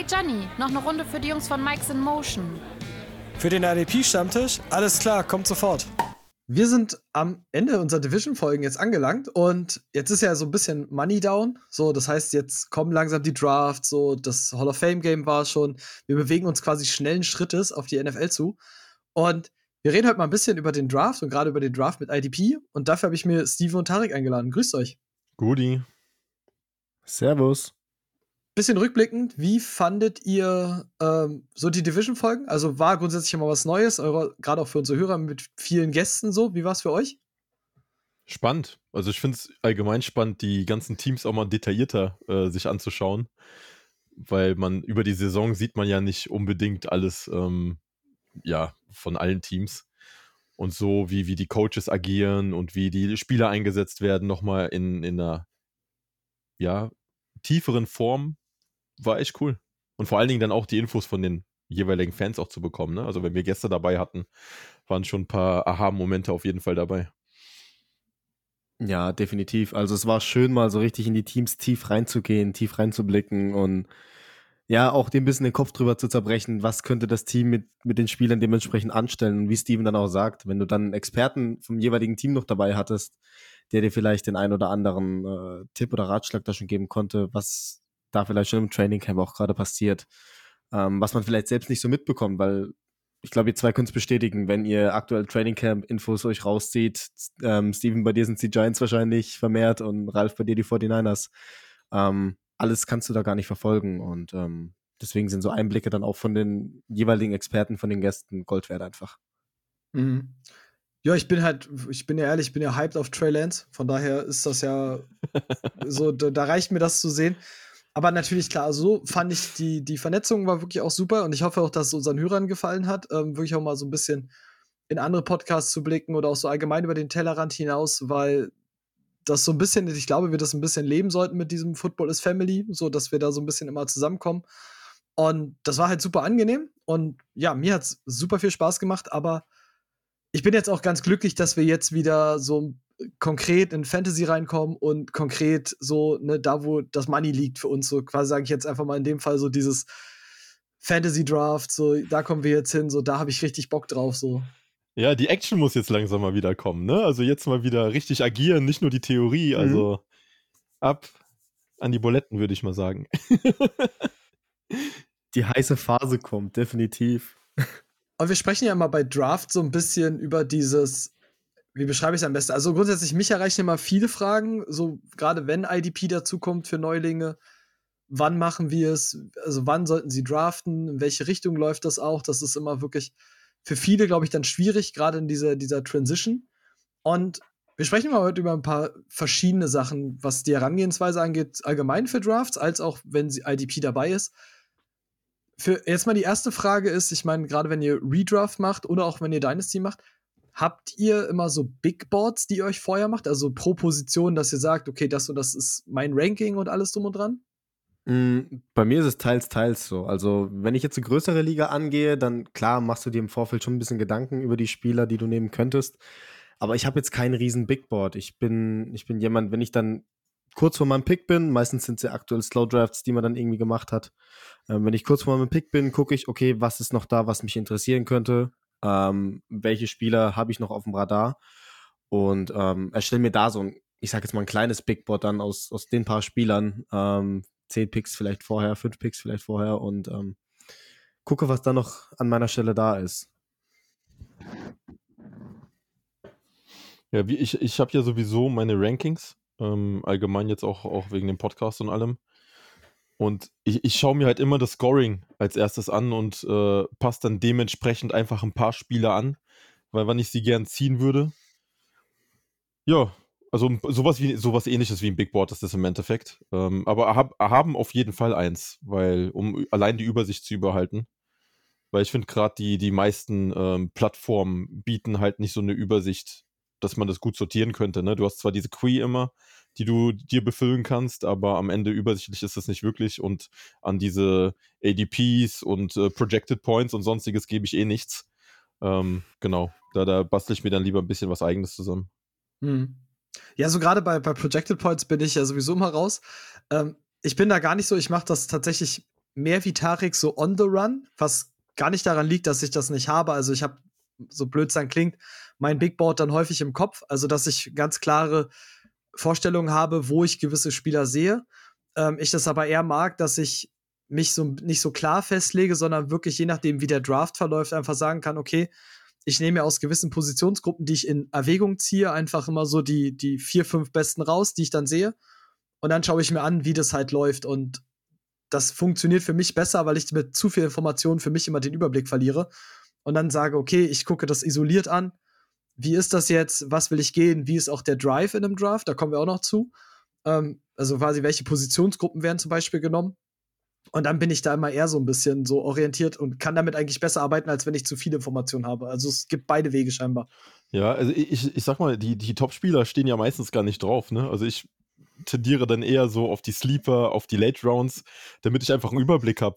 Hey Johnny, noch eine Runde für die Jungs von Mike's in Motion. Für den RDP-Stammtisch? Alles klar, kommt sofort. Wir sind am Ende unserer Division-Folgen jetzt angelangt und jetzt ist ja so ein bisschen Money down. So, das heißt, jetzt kommen langsam die Drafts, so das Hall of Fame-Game war schon. Wir bewegen uns quasi schnellen Schrittes auf die NFL zu. Und wir reden heute mal ein bisschen über den Draft und gerade über den Draft mit IDP. Und dafür habe ich mir Steven und Tarek eingeladen. Grüßt euch. Gudi. Servus. Bisschen rückblickend, wie fandet ihr ähm, so die Division-Folgen? Also war grundsätzlich immer was Neues, gerade auch für unsere Hörer mit vielen Gästen so. Wie war es für euch? Spannend. Also ich finde es allgemein spannend, die ganzen Teams auch mal detaillierter äh, sich anzuschauen. Weil man über die Saison sieht man ja nicht unbedingt alles ähm, ja, von allen Teams. Und so, wie, wie die Coaches agieren und wie die Spieler eingesetzt werden, nochmal in, in einer ja, tieferen Form, war echt cool. Und vor allen Dingen dann auch die Infos von den jeweiligen Fans auch zu bekommen. Ne? Also wenn wir Gäste dabei hatten, waren schon ein paar Aha-Momente auf jeden Fall dabei. Ja, definitiv. Also es war schön, mal so richtig in die Teams tief reinzugehen, tief reinzublicken und ja, auch dem bisschen den Kopf drüber zu zerbrechen, was könnte das Team mit, mit den Spielern dementsprechend anstellen. Und wie Steven dann auch sagt, wenn du dann einen Experten vom jeweiligen Team noch dabei hattest, der dir vielleicht den ein oder anderen äh, Tipp oder Ratschlag da schon geben konnte, was da vielleicht schon im Trainingcamp auch gerade passiert, ähm, was man vielleicht selbst nicht so mitbekommt, weil ich glaube, ihr zwei könnt es bestätigen, wenn ihr aktuell Trainingcamp-Infos euch rauszieht. Ähm, Steven, bei dir sind die Giants wahrscheinlich vermehrt und Ralf, bei dir die 49ers. Ähm, alles kannst du da gar nicht verfolgen und ähm, deswegen sind so Einblicke dann auch von den jeweiligen Experten, von den Gästen Gold wert einfach. Mhm. Ja, ich bin halt, ich bin ja ehrlich, ich bin ja hyped auf Trey Lance. Von daher ist das ja so, da, da, reicht mir das zu sehen. Aber natürlich, klar, so fand ich die, die Vernetzung war wirklich auch super und ich hoffe auch, dass es unseren Hörern gefallen hat, ähm, wirklich auch mal so ein bisschen in andere Podcasts zu blicken oder auch so allgemein über den Tellerrand hinaus, weil das so ein bisschen, ich glaube, wir das ein bisschen leben sollten mit diesem Football is Family, so dass wir da so ein bisschen immer zusammenkommen. Und das war halt super angenehm und ja, mir hat es super viel Spaß gemacht, aber ich bin jetzt auch ganz glücklich, dass wir jetzt wieder so konkret in Fantasy reinkommen und konkret so, ne, da wo das Money liegt für uns, so quasi sage ich jetzt einfach mal in dem Fall so dieses Fantasy Draft, so da kommen wir jetzt hin, so da habe ich richtig Bock drauf, so. Ja, die Action muss jetzt langsam mal wieder kommen, ne? Also jetzt mal wieder richtig agieren, nicht nur die Theorie, mhm. also ab an die Buletten, würde ich mal sagen. die heiße Phase kommt, definitiv. Und wir sprechen ja mal bei Draft so ein bisschen über dieses, wie beschreibe ich es am besten? Also grundsätzlich, mich erreichen immer viele Fragen, so gerade wenn IDP dazukommt für Neulinge. Wann machen wir es? Also wann sollten sie draften? In welche Richtung läuft das auch? Das ist immer wirklich für viele, glaube ich, dann schwierig, gerade in dieser, dieser Transition. Und wir sprechen mal heute über ein paar verschiedene Sachen, was die Herangehensweise angeht, allgemein für Drafts, als auch wenn sie IDP dabei ist für jetzt mal die erste Frage ist, ich meine, gerade wenn ihr Redraft macht oder auch wenn ihr Dynasty macht, habt ihr immer so Big Boards, die ihr euch vorher macht? Also pro Position, dass ihr sagt, okay, das und das ist mein Ranking und alles drum und dran? Mm, bei mir ist es teils, teils so. Also, wenn ich jetzt eine größere Liga angehe, dann klar machst du dir im Vorfeld schon ein bisschen Gedanken über die Spieler, die du nehmen könntest. Aber ich habe jetzt kein riesen Big Board. Ich bin, ich bin jemand, wenn ich dann kurz vor meinem Pick bin, meistens sind es ja aktuell Slow Drafts, die man dann irgendwie gemacht hat. Ähm, wenn ich kurz vor meinem Pick bin, gucke ich, okay, was ist noch da, was mich interessieren könnte? Ähm, welche Spieler habe ich noch auf dem Radar? Und ähm, erstelle mir da so ein, ich sage jetzt mal ein kleines Big Board dann aus, aus den paar Spielern. Ähm, zehn Picks vielleicht vorher, fünf Picks vielleicht vorher und ähm, gucke, was da noch an meiner Stelle da ist. Ja, wie ich, ich habe ja sowieso meine Rankings ähm, allgemein jetzt auch, auch wegen dem Podcast und allem. Und ich, ich schaue mir halt immer das Scoring als erstes an und äh, passe dann dementsprechend einfach ein paar Spiele an, weil wann ich sie gern ziehen würde. Ja, also sowas wie sowas ähnliches wie ein Big Board ist das im Endeffekt. Ähm, aber hab, haben auf jeden Fall eins, weil, um allein die Übersicht zu überhalten. Weil ich finde gerade die, die meisten ähm, Plattformen bieten halt nicht so eine Übersicht, dass man das gut sortieren könnte. Ne? Du hast zwar diese Queue immer, die du dir befüllen kannst, aber am Ende übersichtlich ist das nicht wirklich und an diese ADPs und äh, Projected Points und sonstiges gebe ich eh nichts. Ähm, genau, da, da bastel ich mir dann lieber ein bisschen was Eigenes zusammen. Hm. Ja, so gerade bei, bei Projected Points bin ich ja sowieso immer raus. Ähm, ich bin da gar nicht so, ich mache das tatsächlich mehr wie Tarek so on the run, was gar nicht daran liegt, dass ich das nicht habe. Also ich habe, so blöd sein klingt, mein Big Board dann häufig im Kopf. Also dass ich ganz klare Vorstellungen habe, wo ich gewisse Spieler sehe. Ähm, ich das aber eher mag, dass ich mich so nicht so klar festlege, sondern wirklich je nachdem, wie der Draft verläuft, einfach sagen kann, okay, ich nehme mir aus gewissen Positionsgruppen, die ich in Erwägung ziehe, einfach immer so die, die vier, fünf besten raus, die ich dann sehe. Und dann schaue ich mir an, wie das halt läuft. Und das funktioniert für mich besser, weil ich mit zu viel Informationen für mich immer den Überblick verliere. Und dann sage, okay, ich gucke das isoliert an. Wie ist das jetzt? Was will ich gehen? Wie ist auch der Drive in einem Draft? Da kommen wir auch noch zu. Ähm, also quasi, welche Positionsgruppen werden zum Beispiel genommen? Und dann bin ich da immer eher so ein bisschen so orientiert und kann damit eigentlich besser arbeiten, als wenn ich zu viele Informationen habe. Also es gibt beide Wege scheinbar. Ja, also ich, ich sag mal, die, die Top-Spieler stehen ja meistens gar nicht drauf, ne? Also ich tendiere dann eher so auf die Sleeper, auf die Late Rounds, damit ich einfach einen Überblick habe,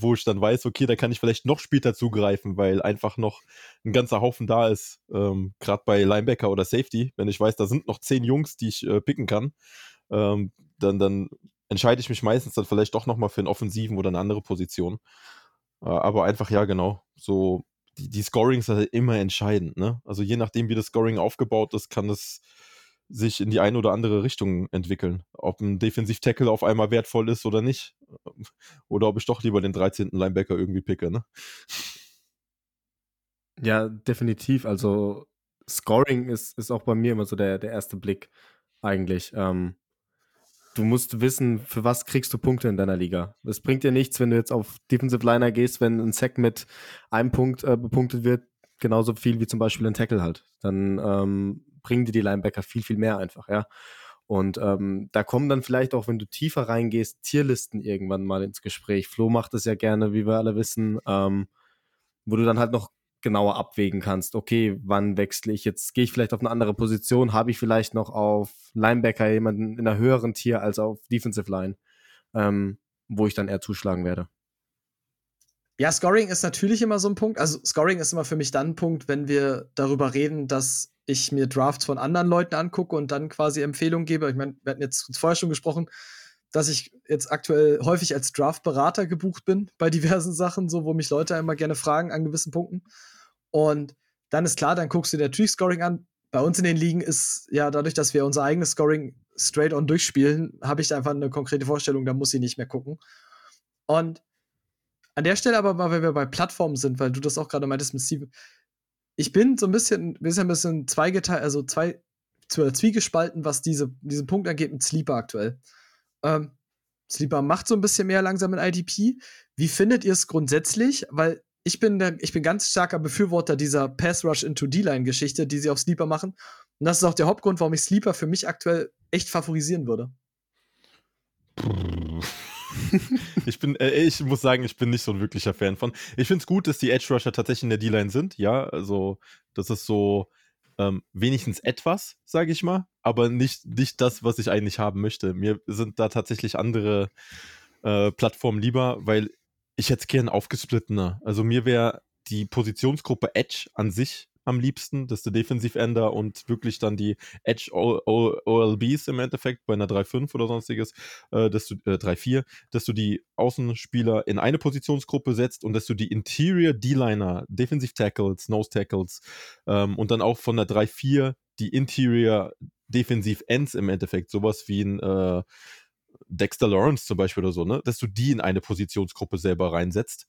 wo ich dann weiß, okay, da kann ich vielleicht noch später zugreifen, weil einfach noch ein ganzer Haufen da ist. Ähm, Gerade bei Linebacker oder Safety, wenn ich weiß, da sind noch zehn Jungs, die ich äh, picken kann, ähm, dann, dann entscheide ich mich meistens dann vielleicht doch nochmal für einen Offensiven oder eine andere Position. Äh, aber einfach, ja, genau, so die, die Scoring ist halt immer entscheidend. Ne? Also je nachdem, wie das Scoring aufgebaut ist, kann es sich in die eine oder andere Richtung entwickeln. Ob ein Defensiv-Tackle auf einmal wertvoll ist oder nicht. Oder ob ich doch lieber den 13. Linebacker irgendwie picke. Ne? Ja, definitiv. Also Scoring ist, ist auch bei mir immer so der, der erste Blick eigentlich. Ähm, du musst wissen, für was kriegst du Punkte in deiner Liga. Es bringt dir nichts, wenn du jetzt auf Defensive Liner gehst, wenn ein Sack mit einem Punkt äh, bepunktet wird, genauso viel wie zum Beispiel ein Tackle halt. Dann ähm, bringen dir die Linebacker viel, viel mehr einfach, ja. Und ähm, da kommen dann vielleicht auch, wenn du tiefer reingehst, Tierlisten irgendwann mal ins Gespräch. Flo macht das ja gerne, wie wir alle wissen, ähm, wo du dann halt noch genauer abwägen kannst, okay, wann wechsle ich jetzt, gehe ich vielleicht auf eine andere Position, habe ich vielleicht noch auf Linebacker jemanden in einer höheren Tier als auf Defensive Line, ähm, wo ich dann eher zuschlagen werde. Ja, Scoring ist natürlich immer so ein Punkt. Also Scoring ist immer für mich dann ein Punkt, wenn wir darüber reden, dass ich mir Drafts von anderen Leuten angucke und dann quasi Empfehlungen gebe. Ich meine, wir hatten jetzt vorher schon gesprochen, dass ich jetzt aktuell häufig als Draftberater gebucht bin bei diversen Sachen, so wo mich Leute immer gerne fragen an gewissen Punkten. Und dann ist klar, dann guckst du dir natürlich Scoring an. Bei uns in den Ligen ist ja dadurch, dass wir unser eigenes Scoring straight on durchspielen, habe ich da einfach eine konkrete Vorstellung, da muss ich nicht mehr gucken. Und an der Stelle aber mal, wenn wir bei Plattformen sind, weil du das auch gerade meintest mit Steve, ich bin so ein bisschen, wir sind ein bisschen zweigeteilt, also zwei, zwiegespalten, was diese, diesen Punkt angeht mit Sleeper aktuell. Ähm, Sleeper macht so ein bisschen mehr langsam in IDP. Wie findet ihr es grundsätzlich? Weil ich bin, der, ich bin ganz starker Befürworter dieser Pass Rush into D-Line-Geschichte, die sie auf Sleeper machen. Und das ist auch der Hauptgrund, warum ich Sleeper für mich aktuell echt favorisieren würde. ich bin, äh, ich muss sagen, ich bin nicht so ein wirklicher Fan von. Ich finde es gut, dass die Edge Rusher tatsächlich in der D-Line sind. Ja, also das ist so ähm, wenigstens etwas, sage ich mal, aber nicht, nicht das, was ich eigentlich haben möchte. Mir sind da tatsächlich andere äh, Plattformen lieber, weil ich hätte gern aufgesplittener. Also mir wäre die Positionsgruppe Edge an sich am liebsten, dass der Defensivender und wirklich dann die Edge OLBs im Endeffekt bei einer 3-5 oder sonstiges, äh, dass du äh, 3-4, dass du die Außenspieler in eine Positionsgruppe setzt und dass du die Interior D-Liner, Defensive Tackles, Nose Tackles ähm, und dann auch von der 3-4 die Interior Defensive Ends im Endeffekt, sowas wie ein äh, Dexter Lawrence zum Beispiel oder so, ne? dass du die in eine Positionsgruppe selber reinsetzt,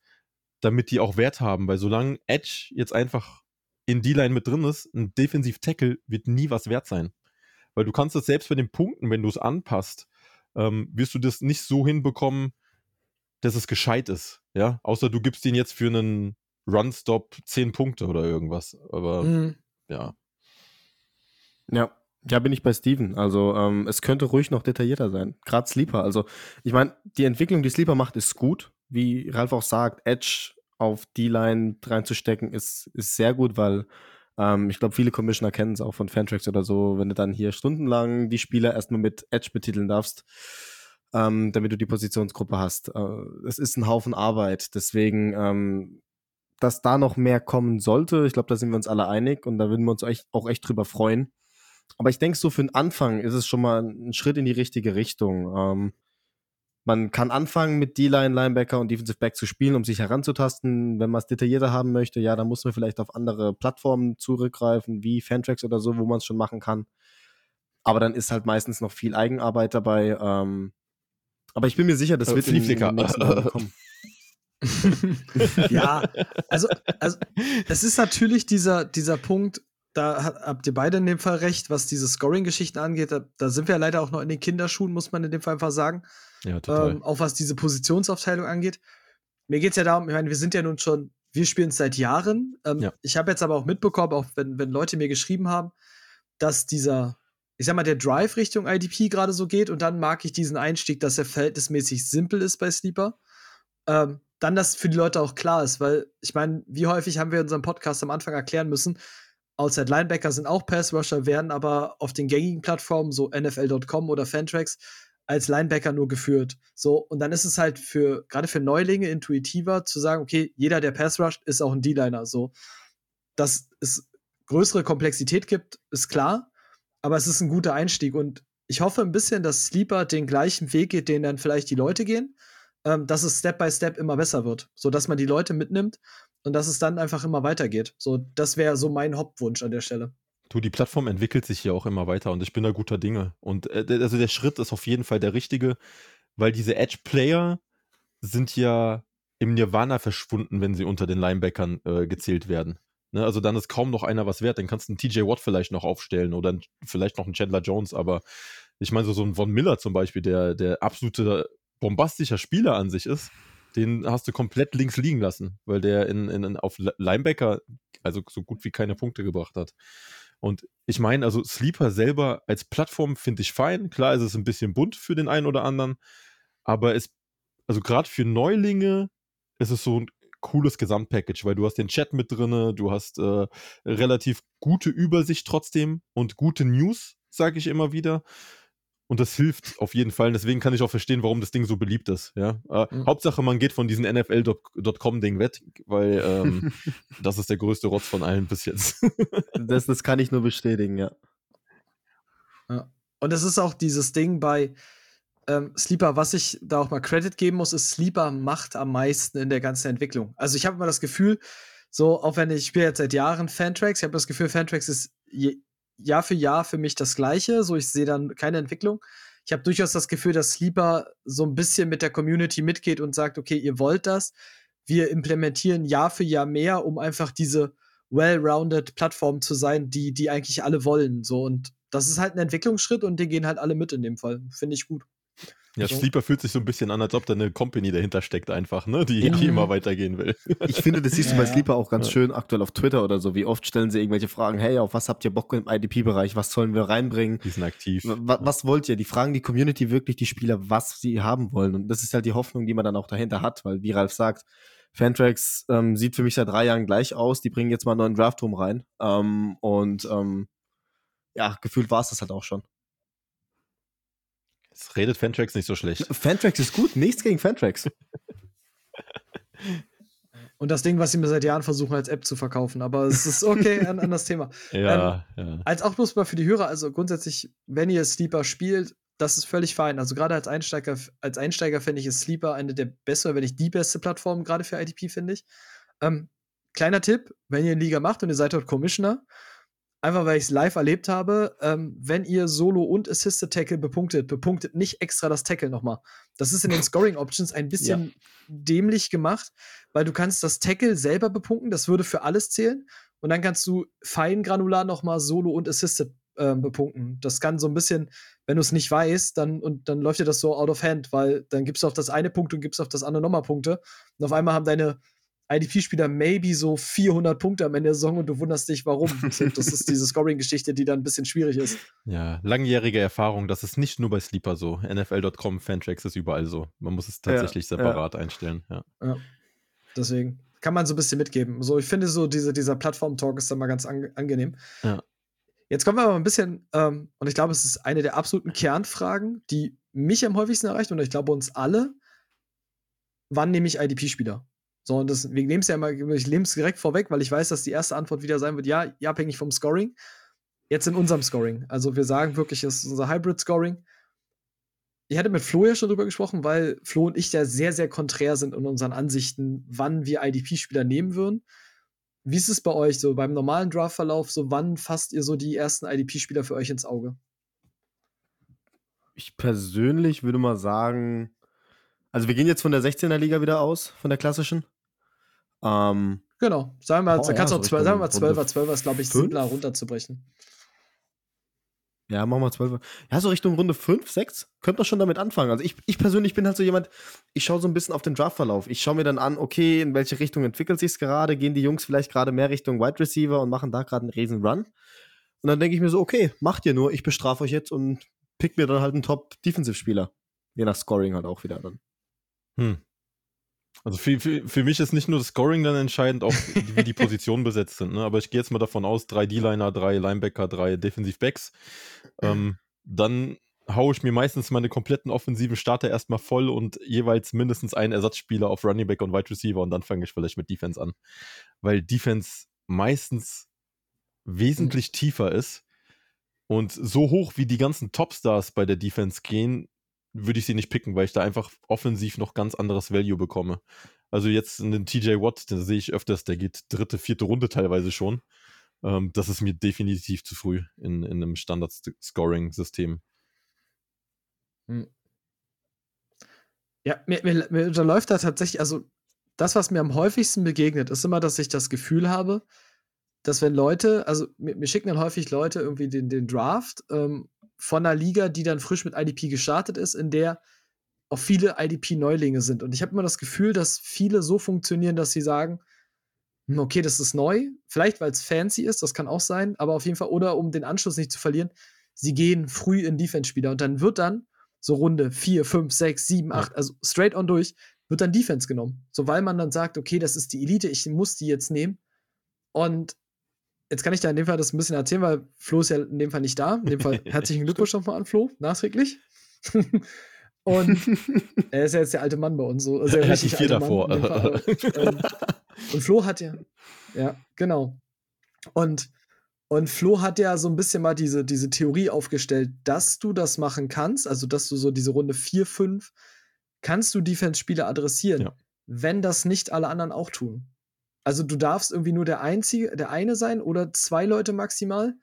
damit die auch Wert haben, weil solange Edge jetzt einfach in D-Line mit drin ist, ein Defensiv-Tackle wird nie was wert sein. Weil du kannst es selbst bei den Punkten, wenn du es anpasst, ähm, wirst du das nicht so hinbekommen, dass es gescheit ist. Ja, außer du gibst ihn jetzt für einen Run-Stop 10 Punkte oder irgendwas. Aber mhm. ja. Ja, ja, bin ich bei Steven. Also ähm, es könnte ruhig noch detaillierter sein. Gerade Sleeper. Also ich meine, die Entwicklung, die Sleeper macht, ist gut. Wie Ralf auch sagt, Edge auf die Line reinzustecken, ist, ist sehr gut, weil ähm, ich glaube, viele Commissioner kennen es auch von Fantrax oder so, wenn du dann hier stundenlang die Spieler erstmal mit Edge betiteln darfst, ähm, damit du die Positionsgruppe hast. Äh, es ist ein Haufen Arbeit. Deswegen, ähm, dass da noch mehr kommen sollte, ich glaube, da sind wir uns alle einig und da würden wir uns echt, auch echt drüber freuen. Aber ich denke, so für den Anfang ist es schon mal ein Schritt in die richtige Richtung. Ähm, man kann anfangen mit D-Line, Linebacker und Defensive Back zu spielen, um sich heranzutasten. Wenn man es detaillierter haben möchte, ja, dann muss man vielleicht auf andere Plattformen zurückgreifen, wie Fantrax oder so, wo man es schon machen kann. Aber dann ist halt meistens noch viel Eigenarbeit dabei. Ähm, aber ich bin mir sicher, das Äh, wird in, in den nächsten Jahren kommen. ja, also, also es ist natürlich dieser, dieser Punkt, da hat- habt ihr beide in dem Fall recht, was diese Scoring-Geschichten angeht. Da, da sind wir leider auch noch in den Kinderschuhen, muss man in dem Fall einfach sagen. Ja, total. Ähm, auch was diese Positionsaufteilung angeht. Mir geht es ja darum, ich meine, wir sind ja nun schon, wir spielen es seit Jahren. Ähm, Ja. Ich habe jetzt aber auch mitbekommen, auch wenn, wenn Leute mir geschrieben haben, dass dieser, ich sag mal, der Drive Richtung IDP gerade so geht und dann mag ich diesen Einstieg, dass er verhältnismäßig simpel ist bei Sleeper. Ähm, dann, dass für die Leute auch klar ist, weil ich meine, wie häufig haben wir in unserem Podcast am Anfang erklären müssen, Outside Linebacker sind auch Pass Rusher, werden aber auf den gängigen Plattformen, so NFL.com oder Fantrax, als Linebacker nur geführt. So, und dann ist es halt für, gerade für Neulinge intuitiver zu sagen, okay, jeder, der Pass rusht, ist auch ein D-Liner. So, dass es größere Komplexität gibt, ist klar, aber es ist ein guter Einstieg und ich hoffe ein bisschen, dass Sleeper den gleichen Weg geht, den dann vielleicht die Leute gehen, ähm, dass es Step by Step immer besser wird, so dass man die Leute mitnimmt und dass es dann einfach immer weitergeht. So, das wäre so mein Hauptwunsch an der Stelle. Du, die Plattform entwickelt sich hier auch immer weiter und ich bin da guter Dinge. Und äh, der- also der Schritt ist auf jeden Fall der richtige, weil diese Edge-Player sind ja im Nirvana verschwunden, wenn sie unter den Linebackern äh, gezählt werden. Ne? Also dann ist kaum noch einer was wert. Dann kannst du einen TJ Watt vielleicht noch aufstellen oder ein, vielleicht noch einen Chandler Jones, aber ich meine, so, so ein Von Miller zum Beispiel, der, der absolute bombastischer Spieler an sich ist, den hast du komplett links liegen lassen, weil der in, in auf Linebacker also so gut wie keine Punkte gebracht hat. Und ich meine, also Sleeper selber als Plattform finde ich fein. Klar ist es ein bisschen bunt für den einen oder anderen, aber es, also gerade für Neulinge ist es so ein cooles Gesamtpackage, weil du hast den Chat mit drinne, du hast äh, relativ gute Übersicht trotzdem und gute News, sage ich immer wieder. Und das hilft auf jeden Fall. Und deswegen kann ich auch verstehen, warum das Ding so beliebt ist. Ja? Äh, Mhm. Hauptsache, man geht von diesem NFL.com-Ding weg, weil ähm, das ist der größte Rotz von allen bis jetzt. Das, das kann ich nur bestätigen, ja. Und es ist auch dieses Ding bei ähm, Sleeper, was ich da auch mal Credit geben muss, ist, Sleeper macht am meisten in der ganzen Entwicklung. Also ich habe immer das Gefühl, so, auch wenn ich, ich spiele jetzt seit Jahren Fantrax, ich habe das Gefühl, Fantrax ist je, Jahr für Jahr für mich das Gleiche. So, ich sehe dann keine Entwicklung. Ich habe durchaus das Gefühl, dass Sleeper so ein bisschen mit der Community mitgeht und sagt, okay, ihr wollt das. Wir implementieren Jahr für Jahr mehr, um einfach diese well-rounded Plattform zu sein, die, die eigentlich alle wollen. So, und das ist halt ein Entwicklungsschritt und die gehen halt alle mit in dem Fall. Finde ich gut. Ja. Sleeper fühlt sich so ein bisschen an, als ob da eine Company dahinter steckt einfach, ne? Die, Ja. die immer weitergehen will. Ich finde, das siehst du bei. Sleeper auch ganz Ja. schön aktuell auf Twitter oder so. Wie oft stellen sie irgendwelche Fragen, hey, auf was habt ihr Bock im IDP-Bereich? Was sollen wir reinbringen? Die sind aktiv. Wa- Was wollt ihr? Die fragen die Community wirklich die Spieler, was sie haben wollen. Und das ist halt die Hoffnung, die man dann auch dahinter hat, weil wie Ralf sagt, Fantrax ähm, sieht für mich seit drei Jahren gleich aus. Die bringen jetzt mal einen neuen Draftroom rein. Ähm, und ähm, ja, gefühlt war es das halt auch schon. Es redet Fantrax nicht so schlecht. Fantrax ist gut, nichts gegen Fantrax. Und das Ding, was sie mir seit Jahren versuchen, als App zu verkaufen. Aber es ist okay, ein anderes Thema. Ja, ja. Als auch bloß mal für die Hörer, also grundsätzlich, wenn ihr Sleeper spielt, das ist völlig fein. Also gerade als Einsteiger, als Einsteiger finde ich ist Sleeper eine der besseren, wenn nicht die beste Plattform, gerade für IDP, finde ich. Ähm, kleiner Tipp, wenn ihr eine Liga macht und ihr seid dort Commissioner, einfach weil ich es live erlebt habe, ähm, wenn ihr Solo und Assisted Tackle bepunktet, bepunktet nicht extra das Tackle nochmal. Das ist in den Scoring Options ein bisschen dämlich gemacht, weil du kannst das Tackle selber bepunkten, das würde für alles zählen. Und dann kannst du fein granular nochmal Solo und Assisted ähm, bepunkten. Das kann so ein bisschen, wenn du es nicht weißt, dann, und dann läuft dir das so out of hand, weil dann gibst du auf das eine Punkt und gibst auf das andere nochmal Punkte. Und auf einmal haben deine IDP-Spieler maybe so 400 Punkte am Ende der Saison und du wunderst dich, warum. das ist diese Scoring-Geschichte, die dann ein bisschen schwierig ist. Ja, langjährige Erfahrung, das ist nicht nur bei Sleeper so. NFL.com, Fantrax ist überall so. Man muss es tatsächlich ja. separat einstellen. Ja. Deswegen kann man so ein bisschen mitgeben. So, ich finde so, diese, dieser Plattform-Talk ist dann mal ganz ange angenehm. Ja. Jetzt kommen wir aber ein bisschen, ähm, und ich glaube, es ist eine der absoluten Kernfragen, die mich am häufigsten erreicht und ich glaube uns alle. Wann nehme ich IDP-Spieler? So, und das, wir nehmen es ja immer, ich nehme es direkt vorweg, weil ich weiß, dass die erste Antwort wieder sein wird, ja, ja, abhängig vom Scoring. Jetzt in unserem Scoring. Also wir sagen wirklich, es ist unser Hybrid-Scoring. ich hatte mit Flo ja schon drüber gesprochen, weil Flo und ich ja sehr, sehr konträr sind in unseren Ansichten, wann wir IDP-Spieler nehmen würden. Wie ist es bei euch so beim normalen Draft-Verlauf? So, wann fasst ihr so die ersten IDP-Spieler für euch ins Auge? Ich persönlich würde mal sagen, also wir gehen jetzt von der 16er Liga wieder aus, von der klassischen. Ähm, genau, sagen wir mal, oh, da kannst ja, auch 12, sagen wir mal Richtung 12er, Runde 12er ist, glaube ich, simpler runterzubrechen. Ja, machen wir 12. Ja, so Richtung Runde 5, 6, könnte man schon damit anfangen. Also ich, ich persönlich bin halt so jemand, ich schaue so ein bisschen auf den Draftverlauf. Ich schaue mir dann an, okay, in welche Richtung entwickelt sich gerade, gehen die Jungs vielleicht gerade mehr Richtung Wide Receiver und machen da gerade einen riesen Run. Und dann denke ich mir so, okay, macht ihr nur, ich bestrafe euch jetzt und pick mir dann halt einen Top-Defensive-Spieler. Je nach Scoring halt auch wieder dann. Hm. Also für, für, für mich ist nicht nur das Scoring dann entscheidend, auch wie die Positionen besetzt sind. Ne? Aber ich gehe jetzt mal davon aus, drei D-Liner, drei Linebacker, drei Defensive-Backs. Ähm, dann haue ich mir meistens meine kompletten offensiven Starter erstmal voll und jeweils mindestens einen Ersatzspieler auf Running Back und Wide Receiver und dann fange ich vielleicht mit Defense an. Weil Defense meistens wesentlich tiefer ist und so hoch wie die ganzen Topstars bei der Defense gehen, würde ich sie nicht picken, weil ich da einfach offensiv noch ganz anderes Value bekomme. Also jetzt einen TJ Watt, den sehe ich öfters, der geht dritte, vierte Runde teilweise schon. Ähm, das ist mir definitiv zu früh in, in einem Standard-Scoring-System. Hm. Ja, mir, mir, mir unterläuft da tatsächlich, also das, was mir am häufigsten begegnet, ist immer, dass ich das Gefühl habe, dass wenn Leute, also mir, mir schicken dann häufig Leute irgendwie den, den Draft ähm, von einer Liga, die dann frisch mit IDP gestartet ist, in der auch viele IDP-Neulinge sind. Und ich habe immer das Gefühl, dass viele so funktionieren, dass sie sagen, hm, okay, das ist neu, vielleicht weil es fancy ist, das kann auch sein, aber auf jeden Fall, oder um den Anschluss nicht zu verlieren, sie gehen früh in Defense-Spieler und dann wird dann so Runde 4, 5, 6, 7, 8, also straight on durch, wird dann Defense genommen. So, weil man dann sagt, okay, das ist die Elite, ich muss die jetzt nehmen. Und jetzt kann ich da in dem Fall das ein bisschen erzählen, weil Flo ist ja in dem Fall nicht da. In dem Fall herzlichen Glückwunsch nochmal an Flo, nachträglich. und er ist ja jetzt der alte Mann bei uns, so. Also Er hat richtig die vier davor. Mann Fall. ähm, und Flo hat ja, ja, genau. Und, und Flo hat ja so ein bisschen mal diese, diese Theorie aufgestellt, dass du das machen kannst, also dass du so diese Runde 4, 5, kannst du Defense-Spieler adressieren, Ja. wenn das nicht alle anderen auch tun. Also du darfst irgendwie nur der einzige, der eine sein oder zwei Leute maximal,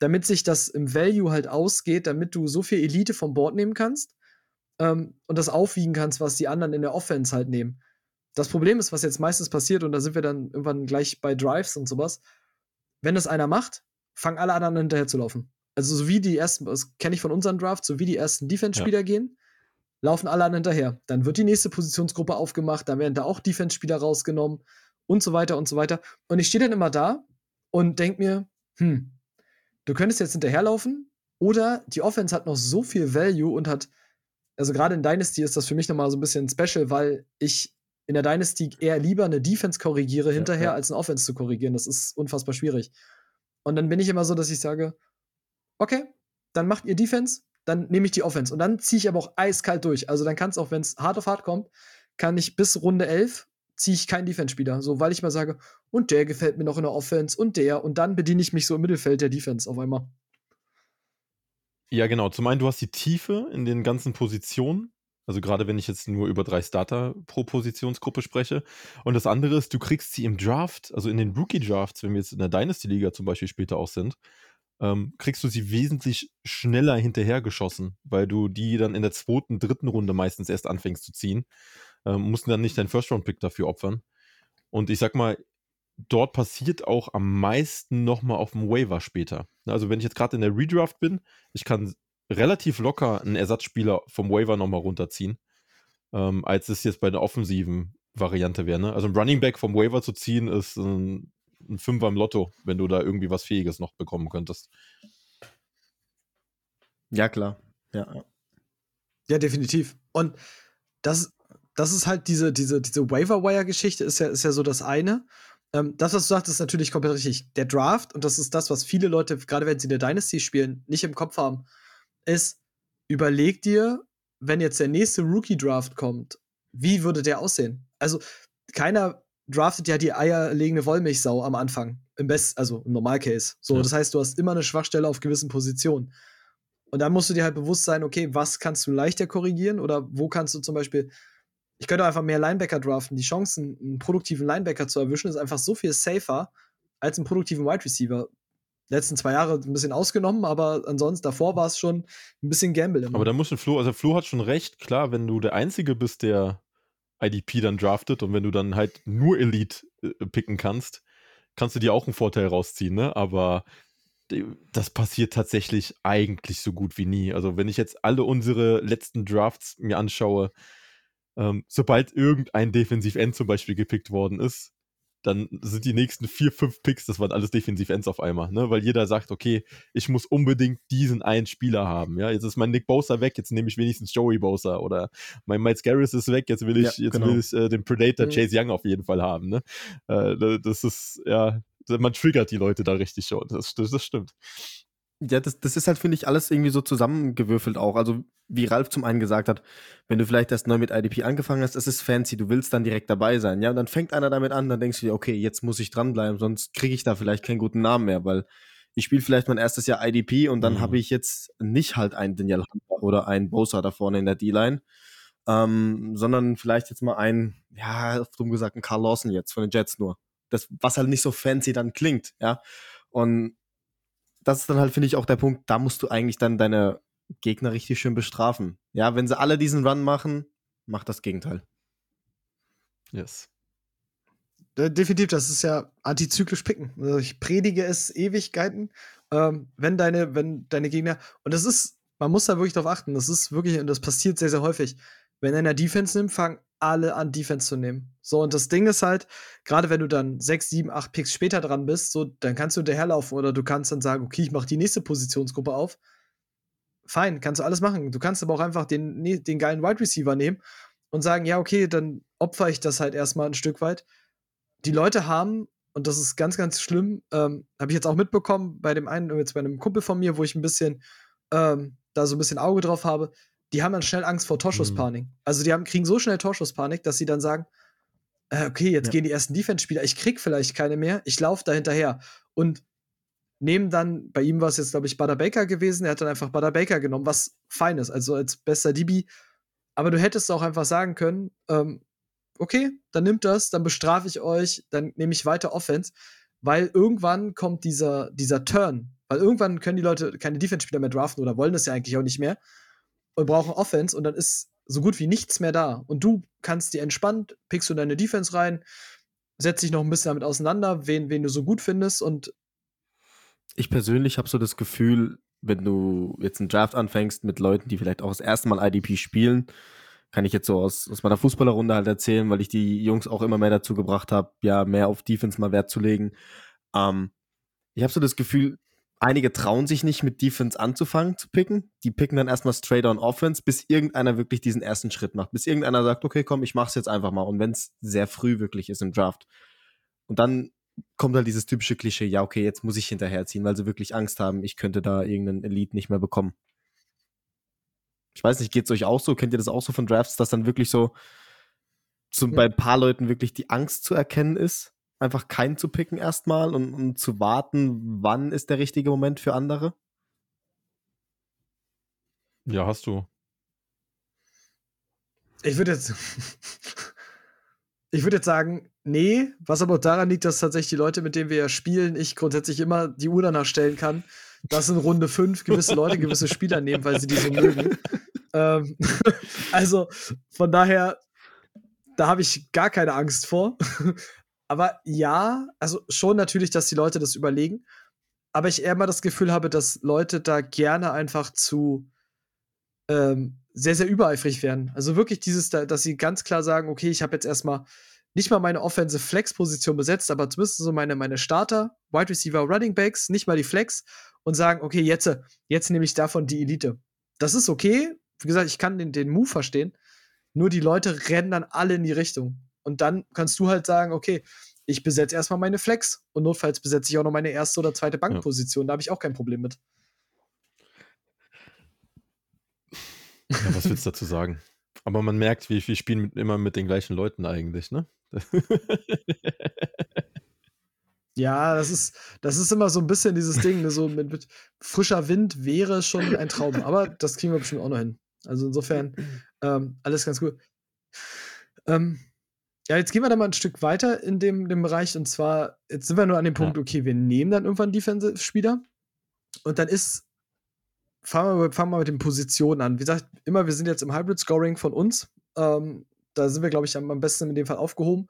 damit sich das im Value halt ausgeht, damit du so viel Elite vom Board nehmen kannst ähm, und das aufwiegen kannst, was die anderen in der Offense halt nehmen. Das Problem ist, was jetzt meistens passiert, und da sind wir dann irgendwann gleich bei Drives und sowas, wenn das einer macht, fangen alle anderen hinterher zu laufen. Also so wie die ersten, das kenne ich von unseren Drafts, so wie die ersten Defense-Spieler gehen, laufen alle anderen hinterher. Dann wird die nächste Positionsgruppe aufgemacht, dann werden da auch Defense-Spieler rausgenommen und so weiter und so weiter. Und ich stehe dann immer da und denke mir, hm, du könntest jetzt hinterherlaufen oder die Offense hat noch so viel Value und hat, also gerade in Dynasty ist das für mich nochmal so ein bisschen special, weil ich in der Dynasty eher lieber eine Defense korrigiere hinterher, ja. als eine Offense zu korrigieren. Das ist unfassbar schwierig. Und dann bin ich immer so, dass ich sage, okay, dann macht ihr Defense, dann nehme ich die Offense. Und dann ziehe ich aber auch eiskalt durch. Also dann kann es auch, wenn es hart auf hart kommt, kann ich bis Runde 11 ziehe ich keinen Defense-Spieler. So, weil ich mal sage, und der gefällt mir noch in der Offense und der. Und dann bediene ich mich so im Mittelfeld der Defense auf einmal. Ja, genau. Zum einen, du hast die Tiefe in den ganzen Positionen. Also gerade wenn ich jetzt nur über drei Starter pro Positionsgruppe spreche. Und das andere ist, du kriegst sie im Draft, also in den Rookie-Drafts, wenn wir jetzt in der Dynasty-Liga zum Beispiel später auch sind, ähm, kriegst du sie wesentlich schneller hinterhergeschossen, weil du die dann in der zweiten, dritten Runde meistens erst anfängst zu ziehen. Ähm, mussten dann nicht deinen First-Round-Pick dafür opfern. Und ich sag mal, dort passiert auch am meisten nochmal auf dem Waiver später. Also wenn ich jetzt gerade in der Redraft bin, ich kann relativ locker einen Ersatzspieler vom Waiver nochmal runterziehen, ähm, als es jetzt bei der offensiven Variante wäre. Ne? Also ein Running Back vom Waiver zu ziehen, ist ein, ein Fünfer im Lotto, wenn du da irgendwie was Fähiges noch bekommen könntest. Ja, klar. Ja, ja. Ja, definitiv. Und das, das ist halt diese, diese, diese Waiver-Wire-Geschichte, ist ja, ist ja so das eine. Ähm, das, was du sagst, ist natürlich komplett richtig. Der Draft, und das ist das, was viele Leute, gerade wenn sie in der Dynasty spielen, nicht im Kopf haben, ist, überleg dir, wenn jetzt der nächste Rookie-Draft kommt, wie würde der aussehen? Also, keiner draftet ja die eierlegende Wollmilchsau am Anfang. Im Best, also im Normalcase. So, Ja. das heißt, du hast immer eine Schwachstelle auf gewissen Positionen. Und dann musst du dir halt bewusst sein, okay, was kannst du leichter korrigieren oder wo kannst du zum Beispiel, ich könnte einfach mehr Linebacker draften. Die Chancen, einen produktiven Linebacker zu erwischen, ist einfach so viel safer als einen produktiven Wide Receiver. Letzten zwei Jahre ein bisschen ausgenommen, aber ansonsten davor war es schon ein bisschen Gamble. Immer. Aber da muss ein Flo, also Flo hat schon recht, klar, wenn du der Einzige bist, der IDP dann draftet und wenn du dann halt nur Elite äh, picken kannst, kannst du dir auch einen Vorteil rausziehen, ne? Aber das passiert tatsächlich eigentlich so gut wie nie. Also wenn ich jetzt alle unsere letzten Drafts mir anschaue, ähm, sobald irgendein Defensiv-End zum Beispiel gepickt worden ist, dann sind die nächsten vier, fünf Picks, das waren alles Defensiv-Ends auf einmal, ne? Weil jeder sagt, okay, ich muss unbedingt diesen einen Spieler haben, ja? Jetzt ist mein Nick Bosa weg, jetzt nehme ich wenigstens Joey Bosa oder mein Miles Garris ist weg, jetzt will ich, ja, jetzt genau. will ich äh, den Predator mhm. Chase Young auf jeden Fall haben, ne? Äh, das ist, ja, man triggert die Leute da richtig schon. Das, das, das stimmt. Ja, das, das ist halt, finde ich, alles irgendwie so zusammengewürfelt auch. Also, wie Ralf zum einen gesagt hat, wenn du vielleicht erst neu mit IDP angefangen hast, es ist fancy, du willst dann direkt dabei sein. Ja, und dann fängt einer damit an, dann denkst du dir, okay, jetzt muss ich dranbleiben, sonst kriege ich da vielleicht keinen guten Namen mehr, weil ich spiele vielleicht mein erstes Jahr IDP und dann mhm. habe ich jetzt nicht halt einen Daniel Hunter oder einen Bosa da vorne in der D-Line, ähm, sondern vielleicht jetzt mal einen, ja, dumm gesagt, einen Carl Lawson jetzt von den Jets nur das, was halt nicht so fancy dann klingt, ja. Und das ist dann halt, finde ich, auch der Punkt, da musst du eigentlich dann deine Gegner richtig schön bestrafen. Ja, wenn sie alle diesen Run machen, macht das Gegenteil. Yes. Definitiv, das ist ja antizyklisch picken. Also ich predige es Ewigkeiten, ähm, wenn deine, wenn deine Gegner, und das ist, man muss da wirklich drauf achten, das ist wirklich, und das passiert sehr, sehr häufig, wenn einer Defense nimmt, fangen alle an, Defense zu nehmen. So, und das Ding ist halt, gerade wenn du dann sechs, sieben, acht Picks später dran bist, so, dann kannst du hinterherlaufen oder du kannst dann sagen, okay, ich mache die nächste Positionsgruppe auf. Fein, kannst du alles machen. Du kannst aber auch einfach den, den geilen Wide Receiver nehmen und sagen, ja, okay, dann opfer ich das halt erstmal ein Stück weit. Die Leute haben, und das ist ganz, ganz schlimm, ähm, habe ich jetzt auch mitbekommen bei dem einen, jetzt bei einem Kumpel von mir, wo ich ein bisschen ähm, da so ein bisschen Auge drauf habe, die haben dann schnell Angst vor Torschusspanik. Mhm. Also die haben, kriegen so schnell Torschusspanik, dass sie dann sagen, äh, okay, jetzt ja. gehen die ersten Defense-Spieler, ich krieg vielleicht keine mehr, ich laufe da hinterher. Und nehmen dann, bei ihm war es jetzt, glaube ich, Butter Baker gewesen, er hat dann einfach Butter Baker genommen, was fein ist, also als bester DB. Aber du hättest auch einfach sagen können, ähm, okay, dann nimmt das, dann bestrafe ich euch, dann nehme ich weiter Offense, weil irgendwann kommt dieser, dieser Turn, weil irgendwann können die Leute keine Defense-Spieler mehr draften oder wollen das ja eigentlich auch nicht mehr und brauchen Offense und dann ist so gut wie nichts mehr da. Und du kannst dir entspannt, pickst du deine Defense rein, setzt dich noch ein bisschen damit auseinander, wen, wen du so gut findest und ich persönlich habe so das Gefühl, wenn du jetzt einen Draft anfängst mit Leuten, die vielleicht auch das erste Mal IDP spielen, kann ich jetzt so aus, aus meiner Fußballerrunde halt erzählen, weil ich die Jungs auch immer mehr dazu gebracht habe, ja, mehr auf Defense mal Wert zu legen. Ähm, ich habe so das Gefühl, Einige trauen sich nicht mit Defense anzufangen zu picken. Die picken dann erstmal straight on Offense, bis irgendeiner wirklich diesen ersten Schritt macht. Bis irgendeiner sagt, okay, komm, ich mach's jetzt einfach mal. Und wenn es sehr früh wirklich ist im Draft. Und dann kommt halt dieses typische Klischee, ja, okay, jetzt muss ich hinterherziehen, weil sie wirklich Angst haben, ich könnte da irgendeinen Elite nicht mehr bekommen. Ich weiß nicht, geht's euch auch so? Kennt ihr das auch so von Drafts, dass dann wirklich so zum, ja. bei ein paar Leuten wirklich die Angst zu erkennen ist? Einfach keinen zu picken erstmal und, und zu warten, wann ist der richtige Moment für andere? Ja, hast du. Ich würde jetzt. ich würde jetzt sagen, nee, was aber auch daran liegt, dass tatsächlich die Leute, mit denen wir ja spielen, ich grundsätzlich immer die Uhr danach stellen kann, dass in Runde 5 gewisse Leute gewisse Spieler nehmen, weil sie die so mögen. ähm, also von daher, da habe ich gar keine Angst vor. Aber ja, also schon natürlich, dass die Leute das überlegen. Aber ich eher mal das Gefühl habe, dass Leute da gerne einfach zu ähm, sehr, sehr übereifrig werden. Also wirklich dieses, dass sie ganz klar sagen, okay, ich habe jetzt erstmal nicht mal meine Offensive Flex-Position besetzt, aber zumindest so meine, meine Starter, Wide Receiver, Running Backs, nicht mal die Flex und sagen, okay, jetzt, jetzt nehme ich davon die Elite. Das ist okay. Wie gesagt, ich kann den, den Move verstehen. Nur die Leute rennen dann alle in die Richtung. Und dann kannst du halt sagen, okay, ich besetze erstmal meine Flex und notfalls besetze ich auch noch meine erste oder zweite Bankposition. Ja. Da habe ich auch kein Problem mit. Ja, was willst du dazu sagen? Aber man merkt, wie wir spielen mit, immer mit den gleichen Leuten eigentlich, ne? Ja, das ist, das ist immer so ein bisschen dieses Ding, ne, so mit, mit frischer Wind wäre schon ein Traum, aber das kriegen wir bestimmt auch noch hin. Also insofern, ähm, alles ganz gut. Ähm, ja, jetzt gehen wir da mal ein Stück weiter in dem, dem Bereich und zwar, jetzt sind wir nur an dem Punkt, Ja. okay, wir nehmen dann irgendwann Defensive-Spieler und dann ist, fangen wir, fangen wir mit den Positionen an. Wie gesagt, immer, wir sind jetzt im Hybrid-Scoring von uns. Ähm, da sind wir, glaube ich, am, am besten in dem Fall aufgehoben.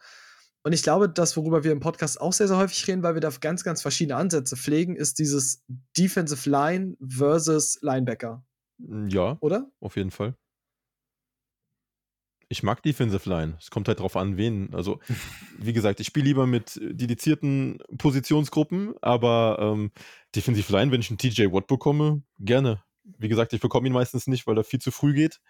Und ich glaube, das, worüber wir im Podcast auch sehr, sehr häufig reden, weil wir da ganz, ganz verschiedene Ansätze pflegen, ist dieses Defensive Line versus Linebacker, Ja, oder? auf jeden Fall. Ich mag Defensive Line. Es kommt halt drauf an, wen. Also, wie gesagt, ich spiele lieber mit dedizierten Positionsgruppen, aber ähm, Defensive Line, wenn ich einen TJ Watt bekomme, gerne. Wie gesagt, ich bekomme ihn meistens nicht, weil er viel zu früh geht.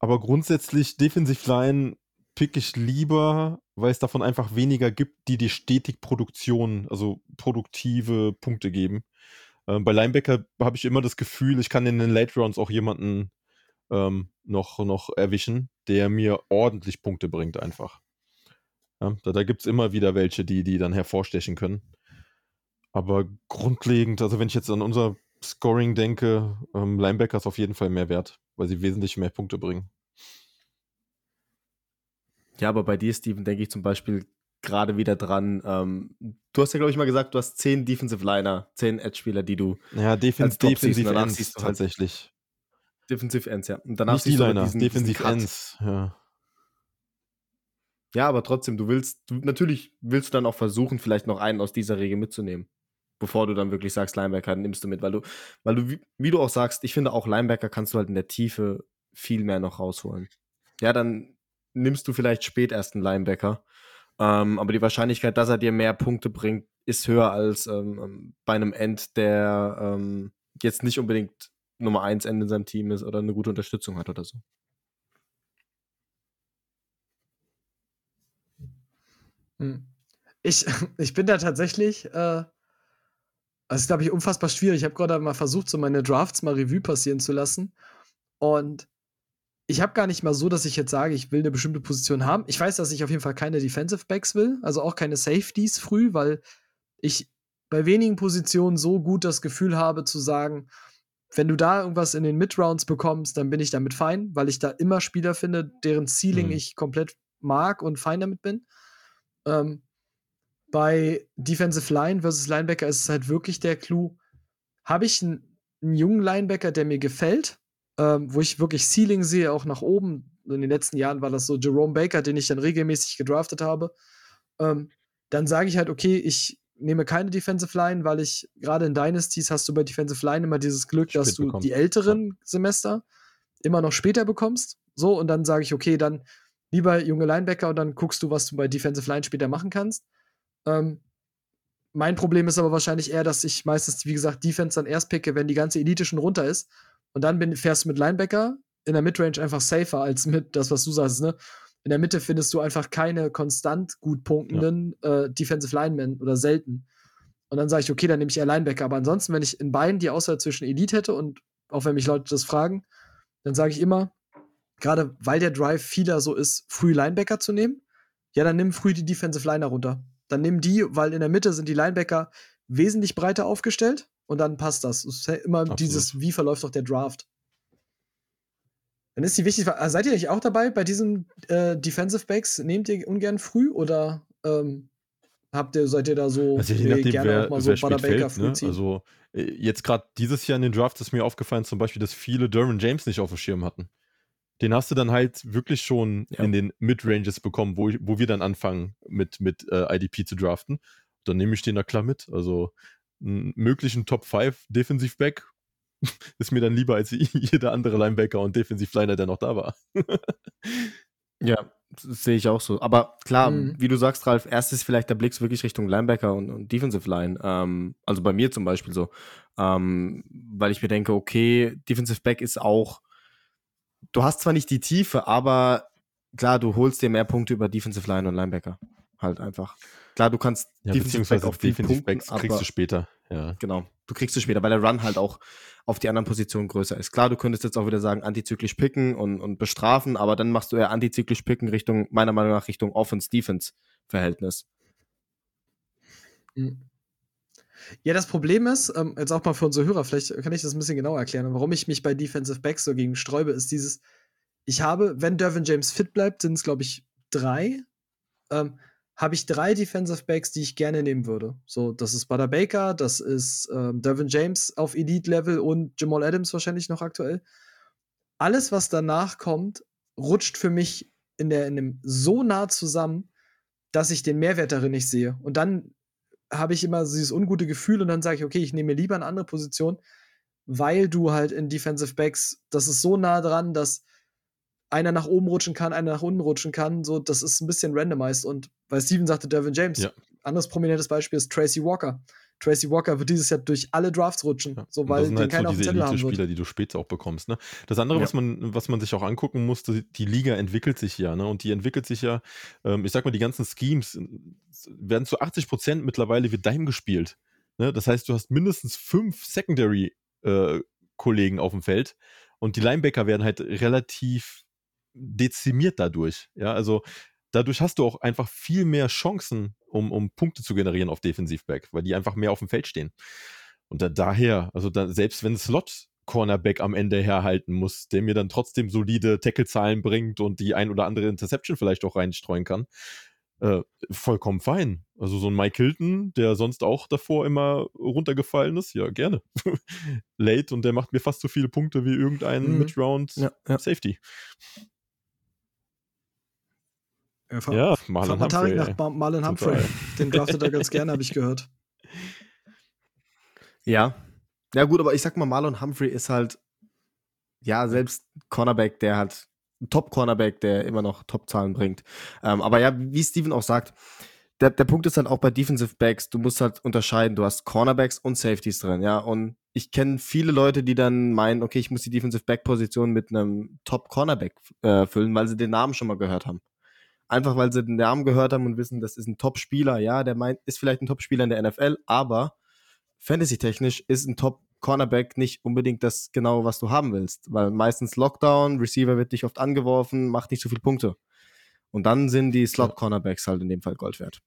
Aber grundsätzlich Defensive Line pick ich lieber, weil es davon einfach weniger gibt, die dir stetig Produktion, also produktive Punkte geben. Ähm, bei Linebacker habe ich immer das Gefühl, ich kann in den Late Rounds auch jemanden ähm, noch, noch erwischen, der mir ordentlich Punkte bringt einfach. Ja, da da gibt es immer wieder welche, die, die dann hervorstechen können. Aber grundlegend, also wenn ich jetzt an unser Scoring denke, ähm, Linebacker ist auf jeden Fall mehr wert, weil sie wesentlich mehr Punkte bringen. Ja, aber bei dir, Steven, denke ich zum Beispiel gerade wieder dran. Ähm, du hast ja, glaube ich, mal gesagt, du hast zehn Defensive Liner, zehn Edge-Spieler, die du Ja, Defen Als Top danach Ends halt tatsächlich. Defensive Ends, ja. Und danach Nicht siehst du aber Liner, diesen- diesen Defensive Cut. Ends. Ja. Ja, aber trotzdem, du willst, du, natürlich willst du dann auch versuchen, vielleicht noch einen aus dieser Regel mitzunehmen. Bevor du dann wirklich sagst, Linebacker nimmst du mit, weil du, weil du, wie, wie du auch sagst, ich finde auch Linebacker kannst du halt in der Tiefe viel mehr noch rausholen. Ja, dann nimmst du vielleicht spät erst einen Linebacker. Ähm, aber die Wahrscheinlichkeit, dass er dir mehr Punkte bringt, ist höher als ähm, ähm, bei einem End, der ähm, jetzt nicht unbedingt Nummer 1 End in seinem Team ist oder eine gute Unterstützung hat oder so. Hm. Ich, ich bin da tatsächlich, äh, das ist, glaube ich, unfassbar schwierig. Ich habe gerade mal versucht, so meine Drafts mal Revue passieren zu lassen. Und ich habe gar nicht mal so, dass ich jetzt sage, ich will eine bestimmte Position haben. Ich weiß, dass ich auf jeden Fall keine Defensive Backs will, also auch keine Safeties früh, weil ich bei wenigen Positionen so gut das Gefühl habe zu sagen, wenn du da irgendwas in den Mid-Rounds bekommst, dann bin ich damit fein, weil ich da immer Spieler finde, deren Ceiling Mhm. ich komplett mag und fein damit bin. Ähm, bei Defensive Line versus Linebacker ist es halt wirklich der Clou. Habe ich einen, einen jungen Linebacker, der mir gefällt, ähm, wo ich wirklich Ceiling sehe, auch nach oben. In den letzten Jahren war das so Jerome Baker, den ich dann regelmäßig gedraftet habe. Ähm, dann sage ich halt, okay, ich nehme keine Defensive Line, weil ich gerade in Dynasties hast du bei Defensive Line immer dieses Glück, dass Spät du bekommst. die älteren Semester immer noch später bekommst. So, und dann sage ich, okay, dann lieber junge Linebacker und dann guckst du, was du bei Defensive Line später machen kannst. Ähm, mein Problem ist aber wahrscheinlich eher, dass ich meistens, wie gesagt, Defense dann erst picke, wenn die ganze Elite schon runter ist. Und dann bin, fährst du mit Linebacker in der Midrange einfach safer als mit das, was du sagst, ne? In der Mitte findest du einfach keine konstant gut punktenden äh, Defensive Linemen oder selten. Und dann sage ich, okay, dann nehme ich eher Linebacker. Aber ansonsten, wenn ich in beiden die Auswahl zwischen Elite hätte und auch wenn mich Leute das fragen, dann sage ich immer, gerade weil der Drive vieler so ist, früh Linebacker zu nehmen, ja, dann nimm früh die Defensive Liner runter. Dann nimm die, weil in der Mitte sind die Linebacker wesentlich breiter aufgestellt und dann passt das. Es ist ja immer Absolut. dieses, wie verläuft doch der Draft. Dann ist die wichtig, äh, seid ihr nicht auch dabei bei diesen äh, Defensive Backs? Nehmt ihr ungern früh oder ähm, habt ihr, seid ihr da so Also je nee, nachdem, gerne wer, auch mal so fällt. früh Ne? ziehen? Also äh, jetzt gerade dieses Jahr in den Drafts ist mir aufgefallen zum Beispiel, dass viele Derwin James nicht auf dem Schirm hatten. Den hast du dann halt wirklich schon Ja. in den Mid-Ranges bekommen, wo, ich, wo wir dann anfangen mit, mit äh, IDP zu draften. Dann nehme ich den da klar mit. Also einen möglichen Top 5 Defensive Back ist mir dann lieber als jeder andere Linebacker und Defensive Liner, der noch da war. Ja, das sehe ich auch so. Aber klar, Mhm. wie du sagst, Ralf, erst ist vielleicht der Blick wirklich Richtung Linebacker und, und Defensive Line. Ähm, also bei mir zum Beispiel so. Ähm, weil ich mir denke, okay, Defensive Back ist auch, du hast zwar nicht die Tiefe, aber klar, du holst dir mehr Punkte über Defensive Line und Linebacker. Halt einfach. Klar, du kannst Ja, Defensive beziehungsweise Back auch viel Defensive punkten, Backs kriegst aber- du später. Ja. Genau, du kriegst es später, weil der Run halt auch auf die anderen Positionen größer ist. Klar, du könntest jetzt auch wieder sagen, antizyklisch picken und, und bestrafen, aber dann machst du eher antizyklisch picken Richtung, meiner Meinung nach, Richtung Offense-Defense-Verhältnis. Mhm. Ja, das Problem ist, ähm, jetzt auch mal für unsere Hörer, vielleicht kann ich das ein bisschen genauer erklären, warum ich mich bei Defensive Backs so gegen sträube, ist dieses, ich habe, wenn Dervin James fit bleibt, sind es, glaube ich, drei, ähm, habe ich drei Defensive Backs, die ich gerne nehmen würde. So, das ist Butter Baker, das ist ähm, Dervin James auf Elite-Level und Jamal Adams wahrscheinlich noch aktuell. Alles, was danach kommt, rutscht für mich in, der, in dem so nah zusammen, dass ich den Mehrwert darin nicht sehe. Und dann habe ich immer dieses ungute Gefühl und dann sage ich, okay, ich nehme mir lieber eine andere Position, weil du halt in Defensive Backs, das ist so nah dran, dass einer nach oben rutschen kann, einer nach unten rutschen kann. So, das ist ein bisschen randomized. Und weil Steven sagte, Dervin James, Ja. anderes prominentes Beispiel ist Tracy Walker. Tracy Walker wird dieses Jahr durch alle Drafts rutschen, Ja, so weil das sind den halt keiner so diese wird. Elite-Spieler, die du später auch bekommst. Ne? Das andere, Ja. was, man, was man sich auch angucken muss, die, Liga entwickelt sich ja. Ne? Und die entwickelt sich ja, ähm, ich sag mal, die ganzen Schemes äh, werden zu 80 Prozent mittlerweile wie Dime gespielt. Ne? Das heißt, du hast mindestens fünf Secondary-Kollegen auf dem Feld und die Linebacker werden halt relativ dezimiert dadurch. Ja, also dadurch hast du auch einfach viel mehr Chancen, um, um Punkte zu generieren auf Defensivback, weil die einfach mehr auf dem Feld stehen. Und da, daher, also da, selbst wenn Slot Cornerback am Ende herhalten muss, der mir dann trotzdem solide Tackle-Zahlen bringt und die ein oder andere Interception vielleicht auch reinstreuen kann, äh, vollkommen fein. Also so ein Mike Hilton, der sonst auch davor immer runtergefallen ist, ja, gerne. Late und der macht mir fast so viele Punkte wie irgendein Mhm. Mid-Round Ja, ja. Safety. Ja, fra- Ja, Marlon Humphrey. nach Marlon Humphrey. Den draftet er ganz gerne, habe ich gehört. Ja. Ja, gut, aber ich sag mal, Marlon Humphrey ist halt, ja, selbst Cornerback, der halt, Top-Cornerback, der immer noch Top-Zahlen bringt. Ähm, aber ja, wie Steven auch sagt, der, der Punkt ist halt auch bei Defensive Backs, du musst halt unterscheiden, du hast Cornerbacks und Safeties drin, ja. Und ich kenne viele Leute, die dann meinen, okay, ich muss die Defensive Back-Position mit einem Top-Cornerback äh, füllen, weil sie den Namen schon mal gehört haben. Einfach weil sie den Namen gehört haben und wissen, das ist ein Top-Spieler, ja, der meint, ist vielleicht ein Top-Spieler in der NFL, aber Fantasy-technisch ist ein Top-Cornerback nicht unbedingt das genau, was du haben willst. Weil meistens Lockdown, Receiver wird nicht oft angeworfen, macht nicht so viele Punkte. Und dann sind die Slot-Cornerbacks halt in dem Fall Gold wert.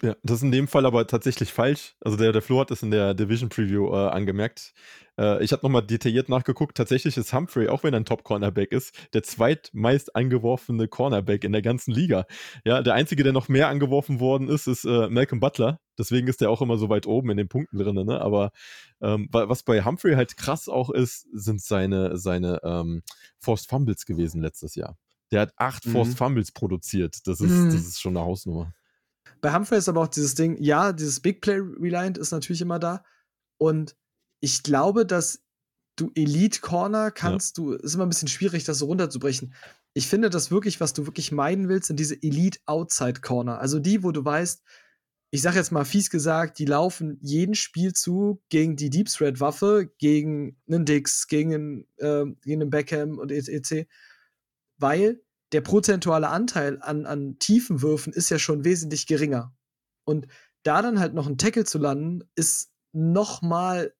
Ja, das ist in dem Fall aber tatsächlich falsch. Also der, der Flo hat es in der Division Preview äh, angemerkt. Äh, ich habe nochmal detailliert nachgeguckt. Tatsächlich ist Humphrey, auch wenn er ein Top-Cornerback ist, der zweitmeist angeworfene Cornerback in der ganzen Liga. Ja, der einzige, der noch mehr angeworfen worden ist, ist äh, Malcolm Butler. Deswegen ist der auch immer so weit oben in den Punkten drin. Ne? Aber ähm, wa- was bei Humphrey halt krass auch ist, sind seine, seine ähm, Forced Fumbles gewesen letztes Jahr. Der hat acht Mhm. Forced Fumbles produziert. Das ist, Mhm. das ist schon eine Hausnummer. Bei Humphrey ist aber auch dieses Ding, ja, dieses Big Play Reliant ist natürlich immer da. Und ich glaube, dass du Elite Corner kannst, du, ist immer ein bisschen schwierig, das so runterzubrechen. Ich finde das wirklich, was du wirklich meiden willst, sind diese Elite Outside Corner. Also die, wo du weißt, ich sag jetzt mal fies gesagt, die laufen jeden Spielzug gegen die Deep Threat Waffe, gegen einen Dix, gegen einen, ähm, gegen einen Beckham und etc. Weil der prozentuale Anteil an, an tiefen Würfen ist ja schon wesentlich geringer. Und da dann halt noch einen Tackle zu landen, ist noch mal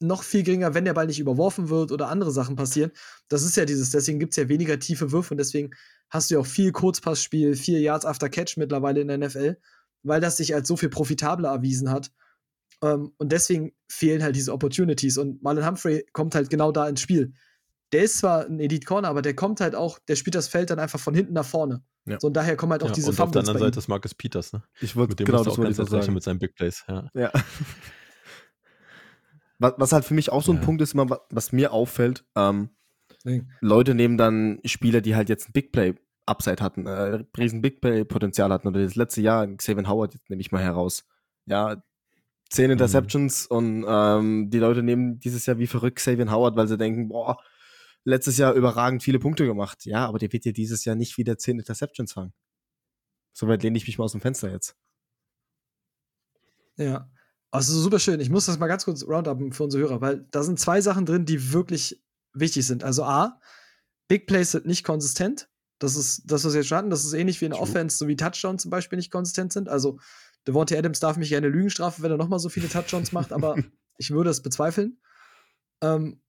noch viel geringer, wenn der Ball nicht überworfen wird oder andere Sachen passieren. Das ist ja dieses, deswegen gibt es ja weniger tiefe Würfe und deswegen hast du ja auch viel Kurzpassspiel, vier Yards after Catch mittlerweile in der NFL, weil das sich als so viel profitabler erwiesen hat. Ähm, und deswegen fehlen halt diese Opportunities. Und Marlon Humphrey kommt halt genau da ins Spiel. Der ist zwar ein Elite Corner, aber der kommt halt auch, der spielt das Feld dann einfach von hinten nach vorne. Ja. So, und daher kommen halt auch Ja, diese und auf der Fumbles anderen. Seite ist Marcus Peters, ne? Ich wollte Mit dem genau das auch ganz sagen. mit seinen Big Plays. Ja. Ja. Was, was halt für mich auch so ein Ja. Punkt ist, immer, wa- was mir auffällt, ähm. Leute nehmen dann Spieler, die halt jetzt ein Big Play Upside hatten, äh, riesen Big Play Potenzial hatten oder das letzte Jahr, Xavier Howard jetzt nehme ich mal heraus. Ja, zehn Interceptions und ähm, die Leute nehmen dieses Jahr wie verrückt Xavier Howard, weil sie denken, boah, letztes Jahr überragend viele Punkte gemacht. Ja, aber der wird dir dieses Jahr nicht wieder zehn Interceptions fangen. Soweit lehne ich mich mal aus dem Fenster jetzt. Ja. Also super schön. Ich muss das mal ganz kurz roundupen für unsere Hörer, weil da sind zwei Sachen drin, die wirklich wichtig sind. Also A, Big Plays sind nicht konsistent. Das ist das, was wir jetzt schon hatten. Das ist ähnlich wie in. Offense, so wie Touchdowns zum Beispiel nicht konsistent sind. Also Devontae Adams darf mich gerne Lügen strafen, wenn er nochmal so viele Touchdowns macht, aber ich würde es bezweifeln. Ähm,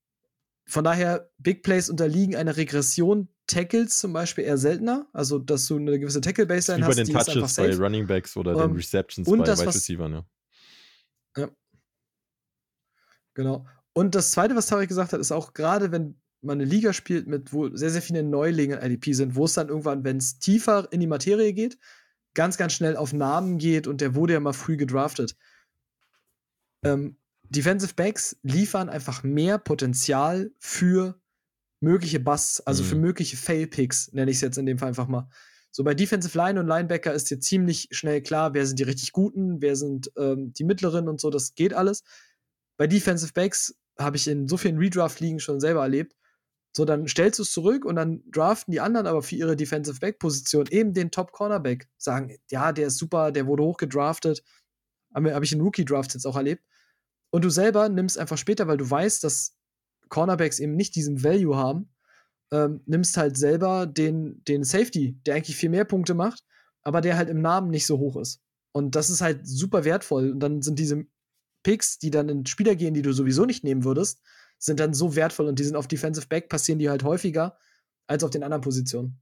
von daher, Big Plays unterliegen einer Regression, Tackles zum Beispiel eher seltener. Also, dass du eine gewisse Tackle-Baseline hast, den ist einfach Touches bei safe. Running Backs oder Ähm, den Receptions und bei das, Wide Receivers, ja. Genau. Und das Zweite, was Tarek gesagt hat, ist auch gerade, wenn man eine Liga spielt, mit wo sehr, sehr viele Neulinge in IDP sind, wo es dann irgendwann, wenn es tiefer in die Materie geht, ganz, ganz schnell auf Namen geht und der wurde ja mal früh gedraftet. Ähm, Defensive Backs liefern einfach mehr Potenzial für mögliche Busts, also Mhm. für mögliche Fail-Picks, nenne ich es jetzt in dem Fall einfach mal. So bei Defensive Line und Linebacker ist dir ziemlich schnell klar, wer sind die richtig guten, wer sind ähm, die mittleren und so, das geht alles. Bei Defensive Backs habe ich in so vielen Redraft-Ligen schon selber erlebt. So, dann stellst du es zurück und dann draften die anderen aber für ihre Defensive Back-Position eben den Top-Cornerback. Sagen, ja, der ist super, der wurde hochgedraftet. Habe hab ich in Rookie-Drafts jetzt auch erlebt. Und du selber nimmst einfach später, weil du weißt, dass Cornerbacks eben nicht diesen Value haben, ähm, nimmst halt selber den, den Safety, der eigentlich viel mehr Punkte macht, aber der halt im Namen nicht so hoch ist. Und das ist halt super wertvoll. Und dann sind diese Picks, die dann in Spieler gehen, die du sowieso nicht nehmen würdest, sind dann so wertvoll und die sind auf Defensive Back, passieren die halt häufiger als auf den anderen Positionen.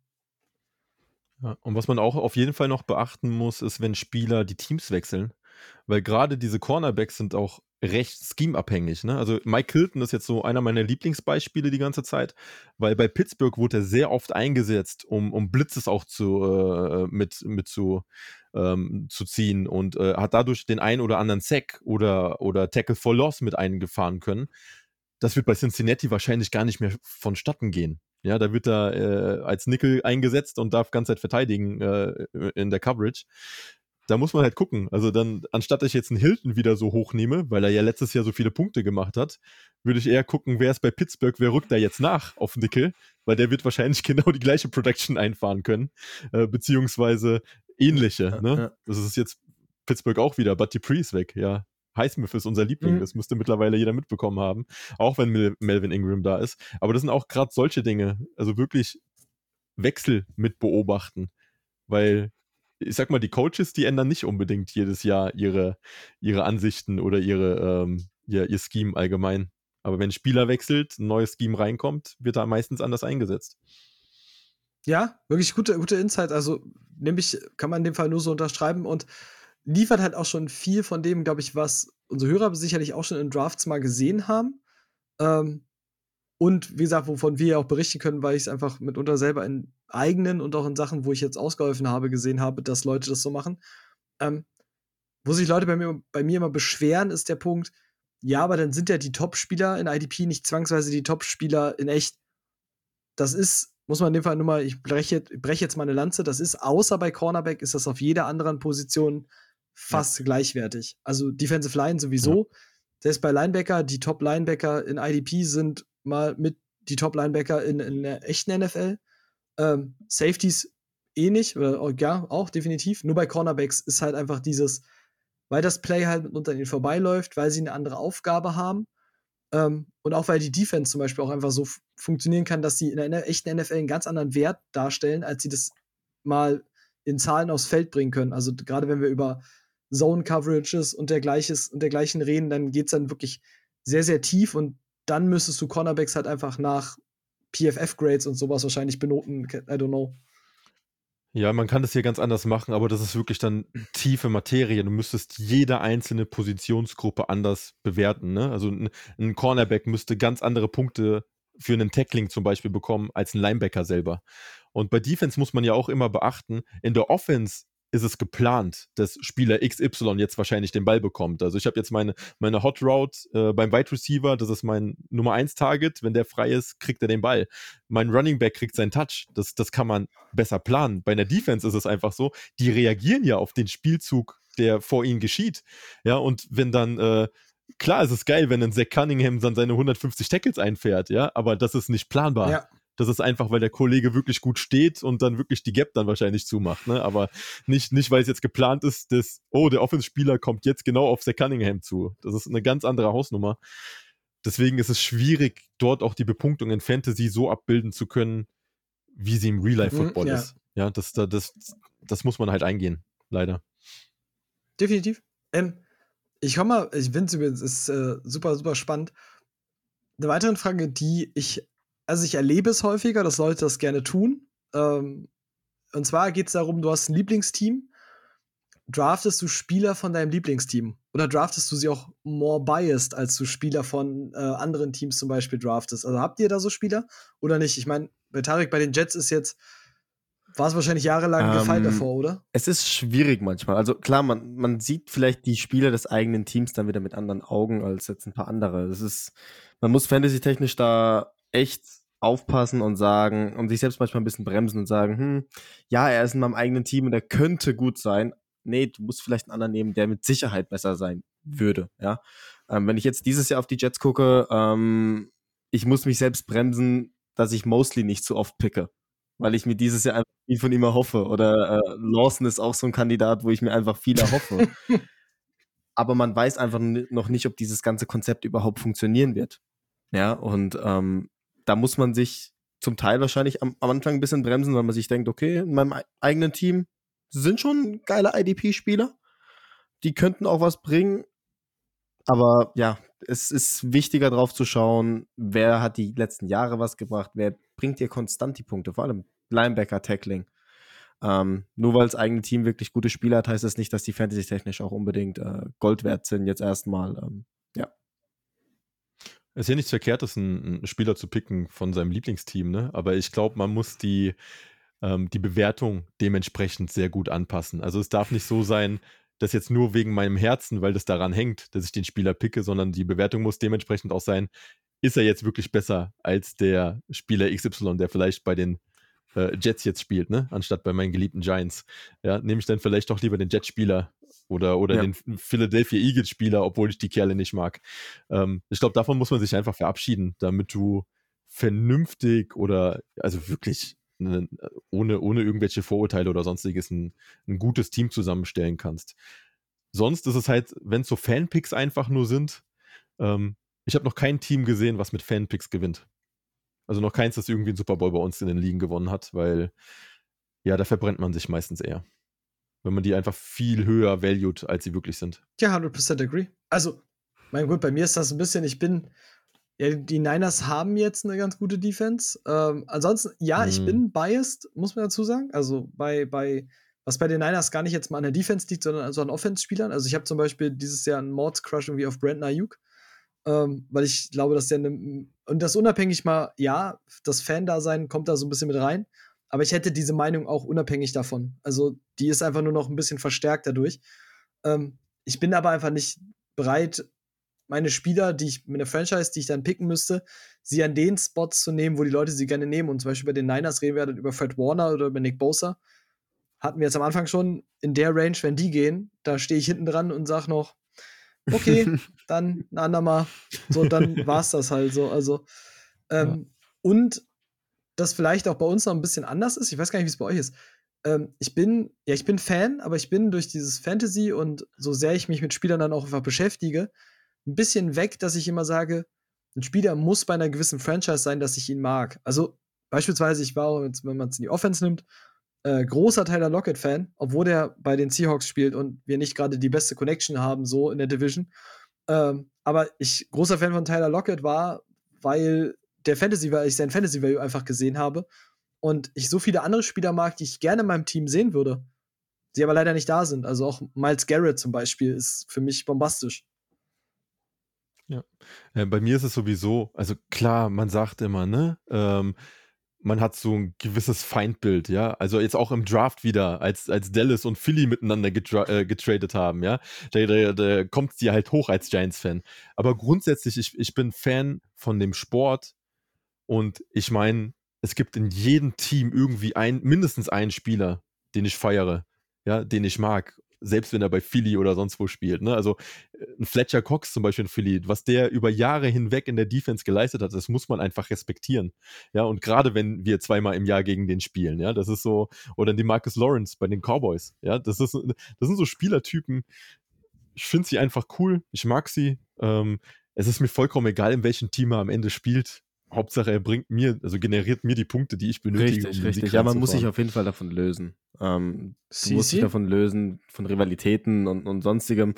Ja, und was man auch auf jeden Fall noch beachten muss, ist, wenn Spieler die Teams wechseln. Weil gerade diese Cornerbacks sind auch recht schemeabhängig. Ne? Also Mike Hilton ist jetzt so einer meiner Lieblingsbeispiele die ganze Zeit, weil bei Pittsburgh wurde er sehr oft eingesetzt, um, um Blitzes auch zu, äh, mit, mit zu, ähm, zu ziehen und äh, hat dadurch den einen oder anderen Sack oder, oder Tackle for Loss mit eingefahren können. Das wird bei Cincinnati wahrscheinlich gar nicht mehr vonstatten gehen. Ja, da wird er äh, als Nickel eingesetzt und darf ganze Zeit verteidigen äh, in der Coverage. Da muss man halt gucken. Also dann, anstatt ich jetzt einen Hilton wieder so hochnehme, weil er ja letztes Jahr so viele Punkte gemacht hat, würde ich eher gucken, wer ist bei Pittsburgh, wer rückt da jetzt nach auf Nickel, weil der wird wahrscheinlich genau die gleiche Production einfahren können, äh, beziehungsweise ähnliche. Ja, ne? ja. Das ist jetzt Pittsburgh auch wieder, but Dupree ist weg, ja. Highsmith ist unser Liebling, Mhm. das müsste mittlerweile jeder mitbekommen haben, auch wenn Mel Melvin Ingram da ist. Aber das sind auch gerade solche Dinge, also wirklich Wechsel mit beobachten, weil ich sag mal, die Coaches, die ändern nicht unbedingt jedes Jahr ihre, ihre Ansichten oder ihre, ähm, ihr, ihr Scheme allgemein. Aber wenn ein Spieler wechselt, ein neues Scheme reinkommt, wird er meistens anders eingesetzt. Ja, wirklich gute, gute Insights. Also, nämlich kann man in dem Fall nur so unterschreiben und liefert halt auch schon viel von dem, glaube ich, was unsere Hörer sicherlich auch schon in Drafts mal gesehen haben. Ähm, und wie gesagt, wovon wir ja auch berichten können, weil ich es einfach mitunter selber in eigenen und auch in Sachen, wo ich jetzt ausgeholfen habe, gesehen habe, dass Leute das so machen. Ähm, wo sich Leute bei mir, bei mir immer beschweren, ist der Punkt, ja, aber dann sind ja die Top-Spieler in IDP nicht zwangsweise die Top-Spieler in echt. Das ist, muss man in dem Fall nur mal, ich breche, breche jetzt mal eine Lanze, das ist außer bei Cornerback, ist das auf jeder anderen Position fast gleichwertig. Also Defensive Line sowieso. Selbst bei Linebacker, die Top-Linebacker in IDP sind mal mit die Top-Linebacker in, in der echten NFL. Ähm, Safeties ähnlich, oder oh, ja, auch definitiv. Nur bei Cornerbacks ist halt einfach dieses, weil das Play halt unter ihnen vorbeiläuft, weil sie eine andere Aufgabe haben. Ähm, und auch weil die Defense zum Beispiel auch einfach so funktionieren kann, dass sie in der echten NFL einen ganz anderen Wert darstellen, als sie das mal in Zahlen aufs Feld bringen können. Also gerade wenn wir über Zone Coverages und und dergleichen reden, dann geht es dann wirklich sehr, sehr tief und dann müsstest du Cornerbacks halt einfach nach PFF-Grades und sowas wahrscheinlich benoten. I don't know. Ja, man kann das hier ganz anders machen, aber das ist wirklich dann tiefe Materie. Du müsstest jede einzelne Positionsgruppe anders bewerten. Ne? Also ein, ein Cornerback müsste ganz andere Punkte für einen Tackling zum Beispiel bekommen als ein Linebacker selber. Und bei Defense muss man ja auch immer beachten, in der Offense ist es geplant, dass Spieler XY jetzt wahrscheinlich den Ball bekommt. Also ich habe jetzt meine, meine Hot Route äh, beim Wide Receiver, das ist mein Nummer 1 Target. Wenn der frei ist, kriegt er den Ball. Mein Running Back kriegt seinen Touch. Das, das kann man besser planen. Bei einer Defense ist es einfach so, die reagieren ja auf den Spielzug, der vor ihnen geschieht. Ja, und wenn dann, äh, klar, es ist geil, wenn ein Zach Cunningham dann seine 150 Tackles einfährt, ja, aber das ist nicht planbar. Ja. Das ist einfach, weil der Kollege wirklich gut steht und dann wirklich die Gap dann wahrscheinlich zumacht. Ne? Aber nicht, nicht, weil es jetzt geplant ist, dass, oh, der Offense-Spieler kommt jetzt genau auf Zach Cunningham zu. Das ist eine ganz andere Hausnummer. Deswegen ist es schwierig, dort auch die Bepunktung in Fantasy so abbilden zu können, wie sie im Real-Life-Football Mhm, ja. ist. Ja, das, das, das, das muss man halt eingehen, leider. Definitiv. Ähm, ich komme mal, ich finde es ist äh, super, super spannend. Eine weitere Frage, die ich also ich erlebe es häufiger, dass Leute das gerne tun. Ähm, und zwar geht es darum, du hast ein Lieblingsteam. Draftest du Spieler von deinem Lieblingsteam? Oder draftest du sie auch more biased, als du Spieler von äh, anderen Teams zum Beispiel draftest? Also habt ihr da so Spieler oder nicht? Ich meine, bei Tarek bei den Jets ist jetzt, war es wahrscheinlich jahrelang ähm, gefallen davor, oder? Es ist schwierig manchmal. Also klar, man, man sieht vielleicht die Spieler des eigenen Teams dann wieder mit anderen Augen als jetzt ein paar andere. Es ist, man muss fantasy-technisch da echt aufpassen und sagen und sich selbst manchmal ein bisschen bremsen und sagen, hm, ja, er ist in meinem eigenen Team und er könnte gut sein. Nee, du musst vielleicht einen anderen nehmen, der mit Sicherheit besser sein würde, ja. Ähm, wenn ich jetzt dieses Jahr auf die Jets gucke, ähm, ich muss mich selbst bremsen, dass ich Mostly nicht zu oft picke, weil ich mir dieses Jahr einfach viel von ihm erhoffe. Oder äh, Lawson ist auch so ein Kandidat, wo ich mir einfach viel erhoffe. Aber man weiß einfach noch nicht, ob dieses ganze Konzept überhaupt funktionieren wird. Ja, und ähm, da muss man sich zum Teil wahrscheinlich am, am, Anfang ein bisschen bremsen, weil man sich denkt, okay, in meinem eigenen Team sind schon geile IDP-Spieler. Die könnten auch was bringen. Aber ja, es ist wichtiger drauf zu schauen, wer hat die letzten Jahre was gebracht, wer bringt dir konstant die Punkte, vor allem Linebacker-Tackling. Ähm, nur weil das eigene Team wirklich gute Spieler hat, heißt das nicht, dass die fantasy-technisch auch unbedingt äh, Gold wert sind, jetzt erstmal. Ähm. Es ist ja nichts Verkehrtes, einen, Spieler zu picken von seinem Lieblingsteam, ne? Aber ich glaube, man muss die, ähm, die Bewertung dementsprechend sehr gut anpassen. Also es darf nicht so sein, dass jetzt nur wegen meinem Herzen, weil das daran hängt, dass ich den Spieler picke, sondern die Bewertung muss dementsprechend auch sein, ist er jetzt wirklich besser als der Spieler XY, der vielleicht bei den äh, Jets jetzt spielt, ne? Anstatt bei meinen geliebten Giants. Ja, nehme ich dann vielleicht doch lieber den Jet-Spieler oder, oder ja. den Philadelphia Eagles-Spieler, obwohl ich die Kerle nicht mag. Ähm, ich glaube, davon muss man sich einfach verabschieden, damit du vernünftig oder also wirklich ne, ohne, ohne irgendwelche Vorurteile oder sonstiges ein, ein gutes Team zusammenstellen kannst. Sonst ist es halt, wenn es so Fanpicks einfach nur sind, ähm, ich habe noch kein Team gesehen, was mit Fanpicks gewinnt. Also noch keins, das irgendwie einen Super Bowl bei uns in den Ligen gewonnen hat, weil ja, da verbrennt man sich meistens eher wenn man die einfach viel höher valued, als sie wirklich sind. Ja, 100% agree. Also, mein Gott, bei mir ist das ein bisschen, ich bin, ja, die Niners haben jetzt eine ganz gute Defense. Ähm, ansonsten, ja, mm. ich mhm. bin biased, muss man dazu sagen. Also bei, bei, was bei den Niners gar nicht jetzt mal an der Defense liegt, sondern also an Offense-Spielern. Also ich habe zum Beispiel dieses Jahr einen Mords-Crush irgendwie auf Brandon Ayuk. Ähm, weil ich glaube, dass der ne, und das unabhängig mal, ja, das Fan-Dasein kommt da so ein bisschen mit rein. Aber ich hätte diese Meinung auch unabhängig davon. Also die ist einfach nur noch ein bisschen verstärkt dadurch. Ähm, ich bin aber einfach nicht bereit, meine Spieler, die ich mit der Franchise, die ich dann picken müsste, sie an den Spots zu nehmen, wo die Leute sie gerne nehmen. Und zum Beispiel bei den Niners reden wir dann über Fred Warner oder über Nick Bosa. Hatten wir jetzt am Anfang schon in der Range, wenn die gehen, da stehe ich hinten dran und sage noch, okay, dann ein andermal. So, dann war es das halt so. Also, ähm, ja. und das vielleicht auch bei uns noch ein bisschen anders ist. Ich weiß gar nicht, wie es bei euch ist. Ähm, ich bin, ja, ich bin Fan, aber ich bin durch dieses Fantasy und so sehr ich mich mit Spielern dann auch einfach beschäftige, ein bisschen weg, dass ich immer sage, ein Spieler muss bei einer gewissen Franchise sein, dass ich ihn mag. Also beispielsweise, ich war, wenn man es in die Offense nimmt, äh, großer Tyler Lockett-Fan, obwohl der bei den Seahawks spielt und wir nicht gerade die beste Connection haben, so in der Division. Ähm, aber ich großer Fan von Tyler Lockett war, weil der Fantasy, weil ich sein Fantasy Value einfach gesehen habe und ich so viele andere Spieler mag, die ich gerne in meinem Team sehen würde, die aber leider nicht da sind. Also auch Miles Garrett zum Beispiel ist für mich bombastisch. Ja. ja bei mir ist es sowieso, also klar, man sagt immer, ne, ähm, man hat so ein gewisses Feindbild, ja. Also jetzt auch im Draft wieder, als, als Dallas und Philly miteinander getra äh, getradet haben, ja. Da, da, da kommt sie halt hoch als Giants-Fan. Aber grundsätzlich, ich, ich bin Fan von dem Sport, und ich meine, es gibt in jedem Team irgendwie ein, mindestens einen Spieler, den ich feiere, ja, den ich mag. Selbst wenn er bei Philly oder sonst wo spielt. Ne? Also äh, ein Fletcher Cox zum Beispiel in Philly, was der über Jahre hinweg in der Defense geleistet hat, das muss man einfach respektieren. Ja, und gerade wenn wir zweimal im Jahr gegen den spielen, ja, das ist so, oder die Marcus Lawrence bei den Cowboys, ja, das ist, das sind so Spielertypen. Ich finde sie einfach cool, ich mag sie. Ähm, es ist mir vollkommen egal, in welchem Team er am Ende spielt. Hauptsache, er bringt mir, also generiert mir die Punkte, die ich benötige. Richtig, um richtig. Ja, man muss sich auf jeden Fall davon lösen. Ähm, du musst dich davon lösen, von Rivalitäten und, und sonstigem.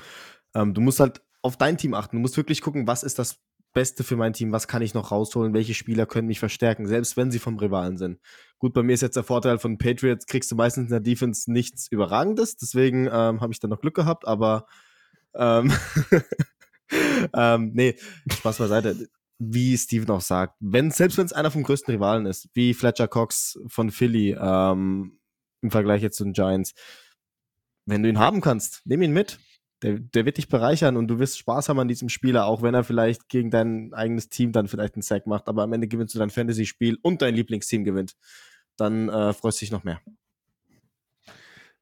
Ähm, du musst halt auf dein Team achten. Du musst wirklich gucken, was ist das Beste für mein Team, was kann ich noch rausholen, welche Spieler können mich verstärken, selbst wenn sie vom Rivalen sind. Gut, bei mir ist jetzt der Vorteil von Patriots, kriegst du meistens in der Defense nichts Überragendes, deswegen ähm, habe ich da noch Glück gehabt, aber ähm, ähm, nee, Spaß beiseite. Wie Steven auch sagt, wenn, selbst wenn es einer vom größten Rivalen ist, wie Fletcher Cox von Philly ähm, im Vergleich jetzt zu den Giants, wenn du ihn haben kannst, nimm ihn mit. Der, der wird dich bereichern und du wirst Spaß haben an diesem Spieler, auch wenn er vielleicht gegen dein eigenes Team dann vielleicht einen Sack macht, aber am Ende gewinnst du dein Fantasy-Spiel und dein Lieblingsteam gewinnt. Dann äh, freust du dich noch mehr.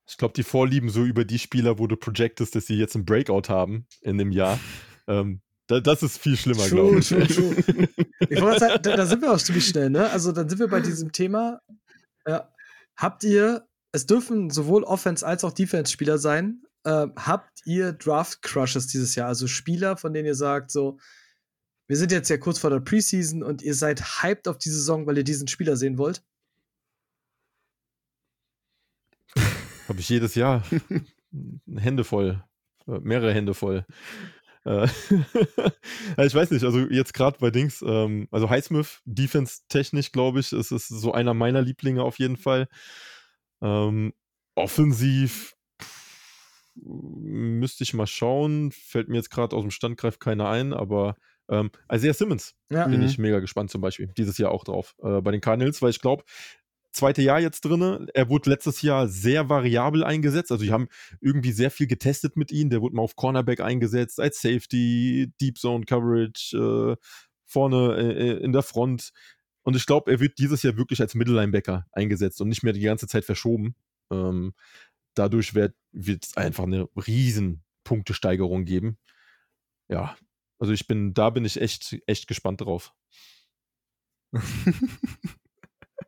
Ich glaube, die Vorlieben so über die Spieler, wo du projectest, dass sie jetzt einen Breakout haben in dem Jahr, ähm, das ist viel schlimmer, glaube ich. True, true. ich sagen, da, da, sind wir auch ziemlich schnell, ne? Also dann sind wir bei diesem Thema. Ja. Habt ihr, es dürfen sowohl Offense- als auch Defense-Spieler sein, äh, habt ihr Draft-Crushes dieses Jahr? Also Spieler, von denen ihr sagt, so, wir sind jetzt ja kurz vor der Preseason und ihr seid hyped auf die Saison, weil ihr diesen Spieler sehen wollt? Habe ich jedes Jahr. Hände voll. Äh, mehrere Hände voll. Äh, ich weiß nicht, also jetzt gerade bei Dings, ähm, also Highsmith, Defense-technisch, glaube ich, ist es so einer meiner Lieblinge auf jeden Fall. Ähm, offensiv müsste ich mal schauen. Fällt mir jetzt gerade aus dem Standgreif keiner ein, aber ähm, Isaiah Simmons ja. bin mhm. ich mega gespannt zum Beispiel. Dieses Jahr auch drauf äh, bei den Cardinals, weil ich glaube, zweite Jahr jetzt drin. Er wurde letztes Jahr sehr variabel eingesetzt. Also, die haben irgendwie sehr viel getestet mit ihm. Der wurde mal auf Cornerback eingesetzt, als Safety, Deep Zone Coverage, äh, vorne äh, äh in der Front. Und ich glaube, er wird dieses Jahr wirklich als Mittellinebacker eingesetzt und nicht mehr die ganze Zeit verschoben. Ähm, dadurch wird es einfach eine riesen Punktesteigerung geben. Ja, also ich bin, da bin ich echt, echt gespannt drauf.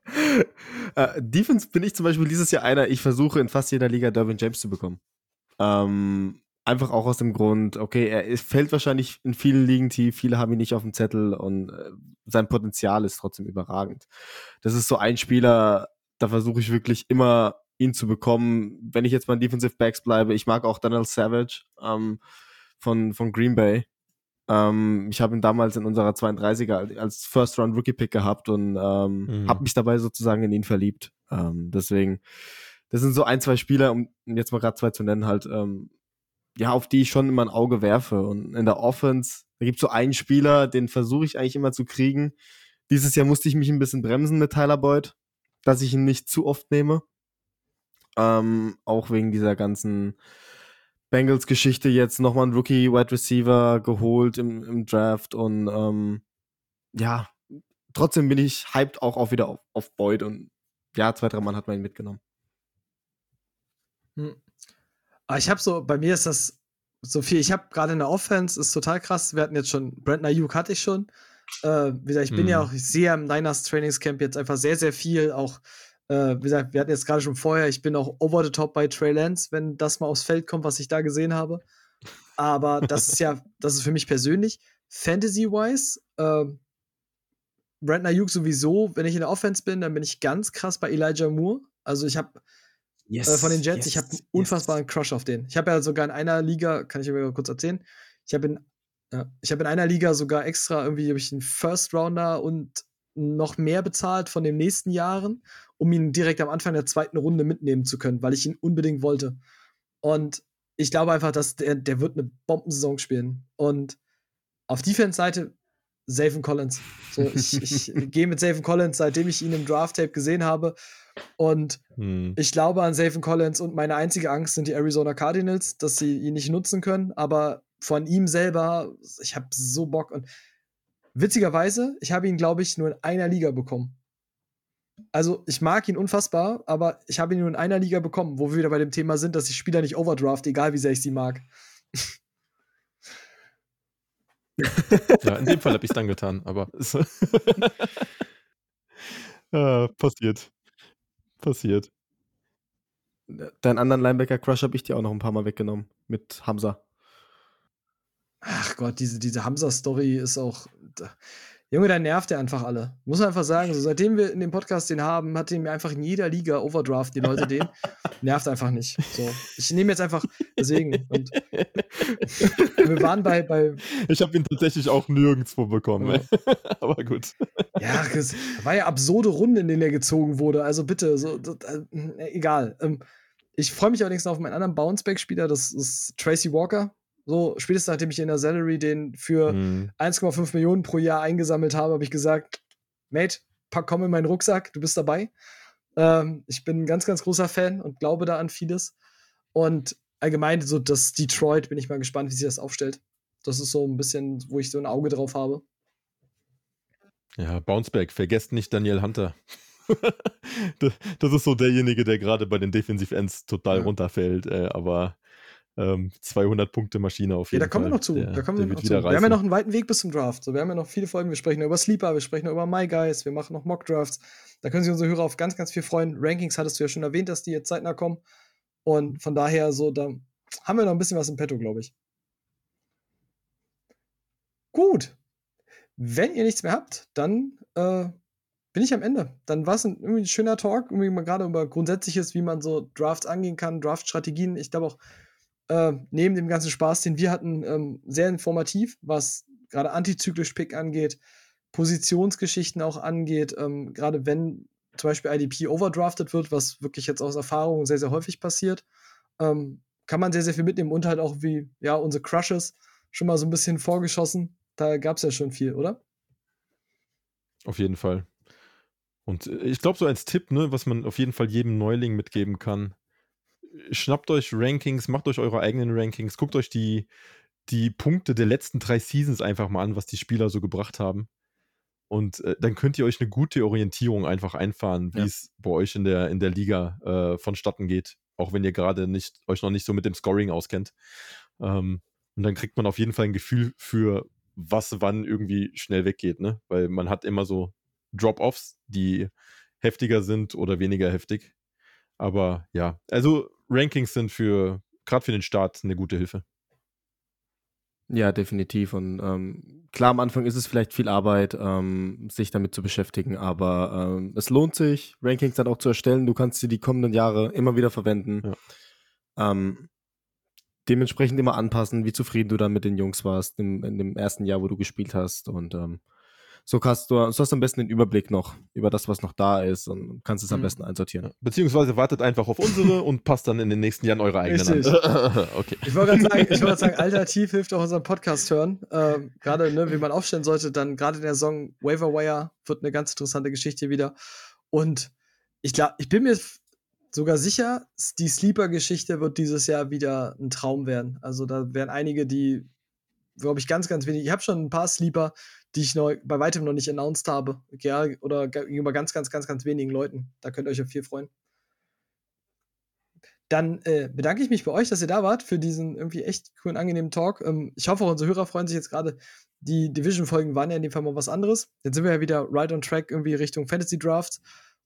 äh, Defense bin ich zum Beispiel dieses Jahr einer, ich versuche in fast jeder Liga Derwin James zu bekommen. Ähm, einfach auch aus dem Grund, okay, er fällt wahrscheinlich in vielen Ligen tief, viele haben ihn nicht auf dem Zettel und äh, sein Potenzial ist trotzdem überragend. Das ist so ein Spieler, da versuche ich wirklich immer ihn zu bekommen. Wenn ich jetzt bei Defensive Backs bleibe, ich mag auch Daniel Savage ähm, von, von Green Bay. Ähm, ich habe ihn damals in unserer 32er als First-Round-Rookie-Pick gehabt und ähm, mhm. habe mich dabei sozusagen in ihn verliebt. Ähm, deswegen, das sind so ein, zwei Spieler, um jetzt mal gerade zwei zu nennen, halt, ähm, ja, auf die ich schon immer ein Auge werfe. Und in der Offense, da gibt es so einen Spieler, den versuche ich eigentlich immer zu kriegen. Dieses Jahr musste ich mich ein bisschen bremsen mit Tyler Boyd, dass ich ihn nicht zu oft nehme. Ähm, auch wegen dieser ganzen Bengals-Geschichte jetzt nochmal einen Rookie-Wide Receiver geholt im, im Draft und ähm, ja, trotzdem bin ich hyped auch, auch wieder auf, auf Boyd und ja, zwei, drei Mann hat man ihn mitgenommen. Hm. Aber ich habe so, bei mir ist das so viel. Ich habe gerade in der Offense, ist total krass. Wir hatten jetzt schon, Brandon Ayuk hatte ich schon. Äh, wie gesagt, ich hm. bin ja hm. auch, ich sehe im Niners Trainingscamp jetzt einfach sehr, sehr viel, auch äh, wie gesagt, wir hatten jetzt gerade schon vorher, ich bin auch over the top bei Trey Lance, wenn das mal aufs Feld kommt, was ich da gesehen habe. Aber das ist ja, das ist für mich persönlich. Fantasy-wise, äh, Brandon Ayuk sowieso, wenn ich in der Offense bin, dann bin ich ganz krass bei Elijah Moore. Also ich habe yes, äh, von den Jets, yes, ich habe einen unfassbaren yes. Crush auf den. Ich habe ja sogar in einer Liga, kann ich mir kurz erzählen, ich habe in, äh, ich habe in einer Liga sogar extra irgendwie ich einen First Rounder und noch mehr bezahlt von den nächsten Jahren, um ihn direkt am Anfang der zweiten Runde mitnehmen zu können, weil ich ihn unbedingt wollte. Und ich glaube einfach, dass der, der wird eine Bombensaison spielen. Und auf Defense-Seite Safen Collins. So, ich, ich gehe mit Safen Collins, seitdem ich ihn im Draft-Tape gesehen habe. Und hm. ich glaube an Safen Collins und meine einzige Angst sind die Arizona Cardinals, dass sie ihn nicht nutzen können. Aber von ihm selber, ich habe so Bock. Und Witzigerweise, ich habe ihn, glaube ich, nur in einer Liga bekommen. Also, ich mag ihn unfassbar, aber ich habe ihn nur in einer Liga bekommen, wo wir wieder bei dem Thema sind, dass ich Spieler nicht overdraft, egal wie sehr ich sie mag. ja, in dem Fall habe ich es dann getan, aber äh, passiert. Passiert. Deinen anderen Linebacker-Crush habe ich dir auch noch ein paar Mal weggenommen mit Hamza. Ach Gott, diese, diese Hamza-Story ist auch. Junge, da nervt er einfach alle. Muss man einfach sagen. So, seitdem wir in dem Podcast den haben, hat den mir einfach in jeder Liga Overdraft die Leute den. nervt einfach nicht. So, ich nehme jetzt einfach deswegen. Und wir waren bei. bei ich habe ihn tatsächlich auch nirgendwo bekommen. Ja. Aber gut. Ja, es war ja absurde Runde, in denen er gezogen wurde. Also bitte, so, das, äh, egal. Ähm, ich freue mich allerdings noch auf meinen anderen Bounceback-Spieler. Das ist Tracy Walker. So, spätestens nachdem ich in der Salary den für mhm. 1,5 Millionen pro Jahr eingesammelt habe, habe ich gesagt, Mate, pack, komm in meinen Rucksack, du bist dabei. Ähm, ich bin ein ganz, ganz großer Fan und glaube da an vieles. Und allgemein, so das Detroit, bin ich mal gespannt, wie sich das aufstellt. Das ist so ein bisschen, wo ich so ein Auge drauf habe. Ja, Bounceback, vergesst nicht Daniel Hunter. das ist so derjenige, der gerade bei den Defensive Ends total ja. runterfällt, äh, aber ähm, 200 Punkte Maschine auf jeden Fall. Ja, da kommen wir noch zu. Der, da kommen wir noch zu. Wir haben ja noch einen weiten Weg bis zum Draft. So, wir haben ja noch viele Folgen. Wir sprechen über Sleeper, wir sprechen über My Guys, wir machen noch Mock Drafts. Da können sich unsere Hörer auf ganz, ganz viel freuen. Rankings hattest du ja schon erwähnt, dass die jetzt zeitnah kommen. Und von daher, so, da haben wir noch ein bisschen was im Petto, glaube ich. Gut. Wenn ihr nichts mehr habt, dann äh, bin ich am Ende. Dann war es ein, irgendwie ein schöner Talk, irgendwie mal gerade über Grundsätzliches, wie man so Drafts angehen kann, Draft-Strategien. Ich glaube auch, äh, neben dem ganzen Spaß, den wir hatten, ähm, sehr informativ, was gerade antizyklisch Pick angeht, Positionsgeschichten auch angeht, ähm, gerade wenn zum Beispiel IDP overdrafted wird, was wirklich jetzt aus Erfahrung sehr, sehr häufig passiert, ähm, kann man sehr, sehr viel mitnehmen und halt auch wie, ja, unsere Crushes schon mal so ein bisschen vorgeschossen. Da gab es ja schon viel, oder? Auf jeden Fall. Und äh, ich glaube, so als Tipp, ne, was man auf jeden Fall jedem Neuling mitgeben kann, schnappt euch Rankings, macht euch eure eigenen Rankings, guckt euch die, die Punkte der letzten drei Seasons einfach mal an, was die Spieler so gebracht haben. Und äh, dann könnt ihr euch eine gute Orientierung einfach einfahren, wie ja. es bei euch in der, in der Liga äh, vonstatten geht. Auch wenn ihr gerade nicht, euch noch nicht so mit dem Scoring auskennt. Ähm, und dann kriegt man auf jeden Fall ein Gefühl für, was wann irgendwie schnell weggeht, ne? Weil man hat immer so Drop-Offs, die heftiger sind oder weniger heftig. Aber ja, also Rankings sind für, gerade für den Start, eine gute Hilfe. Ja, definitiv. Und ähm, klar, am Anfang ist es vielleicht viel Arbeit, ähm, sich damit zu beschäftigen, aber ähm, es lohnt sich, Rankings dann auch zu erstellen. Du kannst sie die kommenden Jahre immer wieder verwenden. Ja. Ähm, dementsprechend immer anpassen, wie zufrieden du dann mit den Jungs warst im, in dem ersten Jahr, wo du gespielt hast. Und ähm, so hast du, so hast du am besten den Überblick noch über das, was noch da ist und kannst es am mhm. besten einsortieren. Beziehungsweise wartet einfach auf unsere und passt dann in den nächsten Jahren eure eigenen Richtig. an. okay. Ich wollte gerade sagen, wollt sagen, alternativ hilft auch unserem Podcast hören. Ähm, gerade, ne, wie man aufstellen sollte, dann gerade in der Song Waiver Wire wird eine ganz interessante Geschichte wieder. Und ich glaube, ich bin mir sogar sicher, die Sleeper-Geschichte wird dieses Jahr wieder ein Traum werden. Also da werden einige, die, glaube ich, ganz, ganz wenig. Ich habe schon ein paar Sleeper, die ich noch, bei weitem noch nicht announced habe. Ja, oder gegenüber ganz, ganz, ganz, ganz wenigen Leuten. Da könnt ihr euch auf viel freuen. Dann äh, bedanke ich mich bei euch, dass ihr da wart für diesen irgendwie echt coolen, angenehmen Talk. Ähm, ich hoffe, auch unsere Hörer freuen sich jetzt gerade. Die Division-Folgen waren ja in dem Fall mal was anderes. Jetzt sind wir ja wieder right on track irgendwie Richtung Fantasy Draft.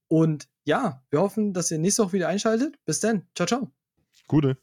Und ja, wir hoffen, dass ihr nächste Woche wieder einschaltet. Bis dann. Ciao, ciao. Gute.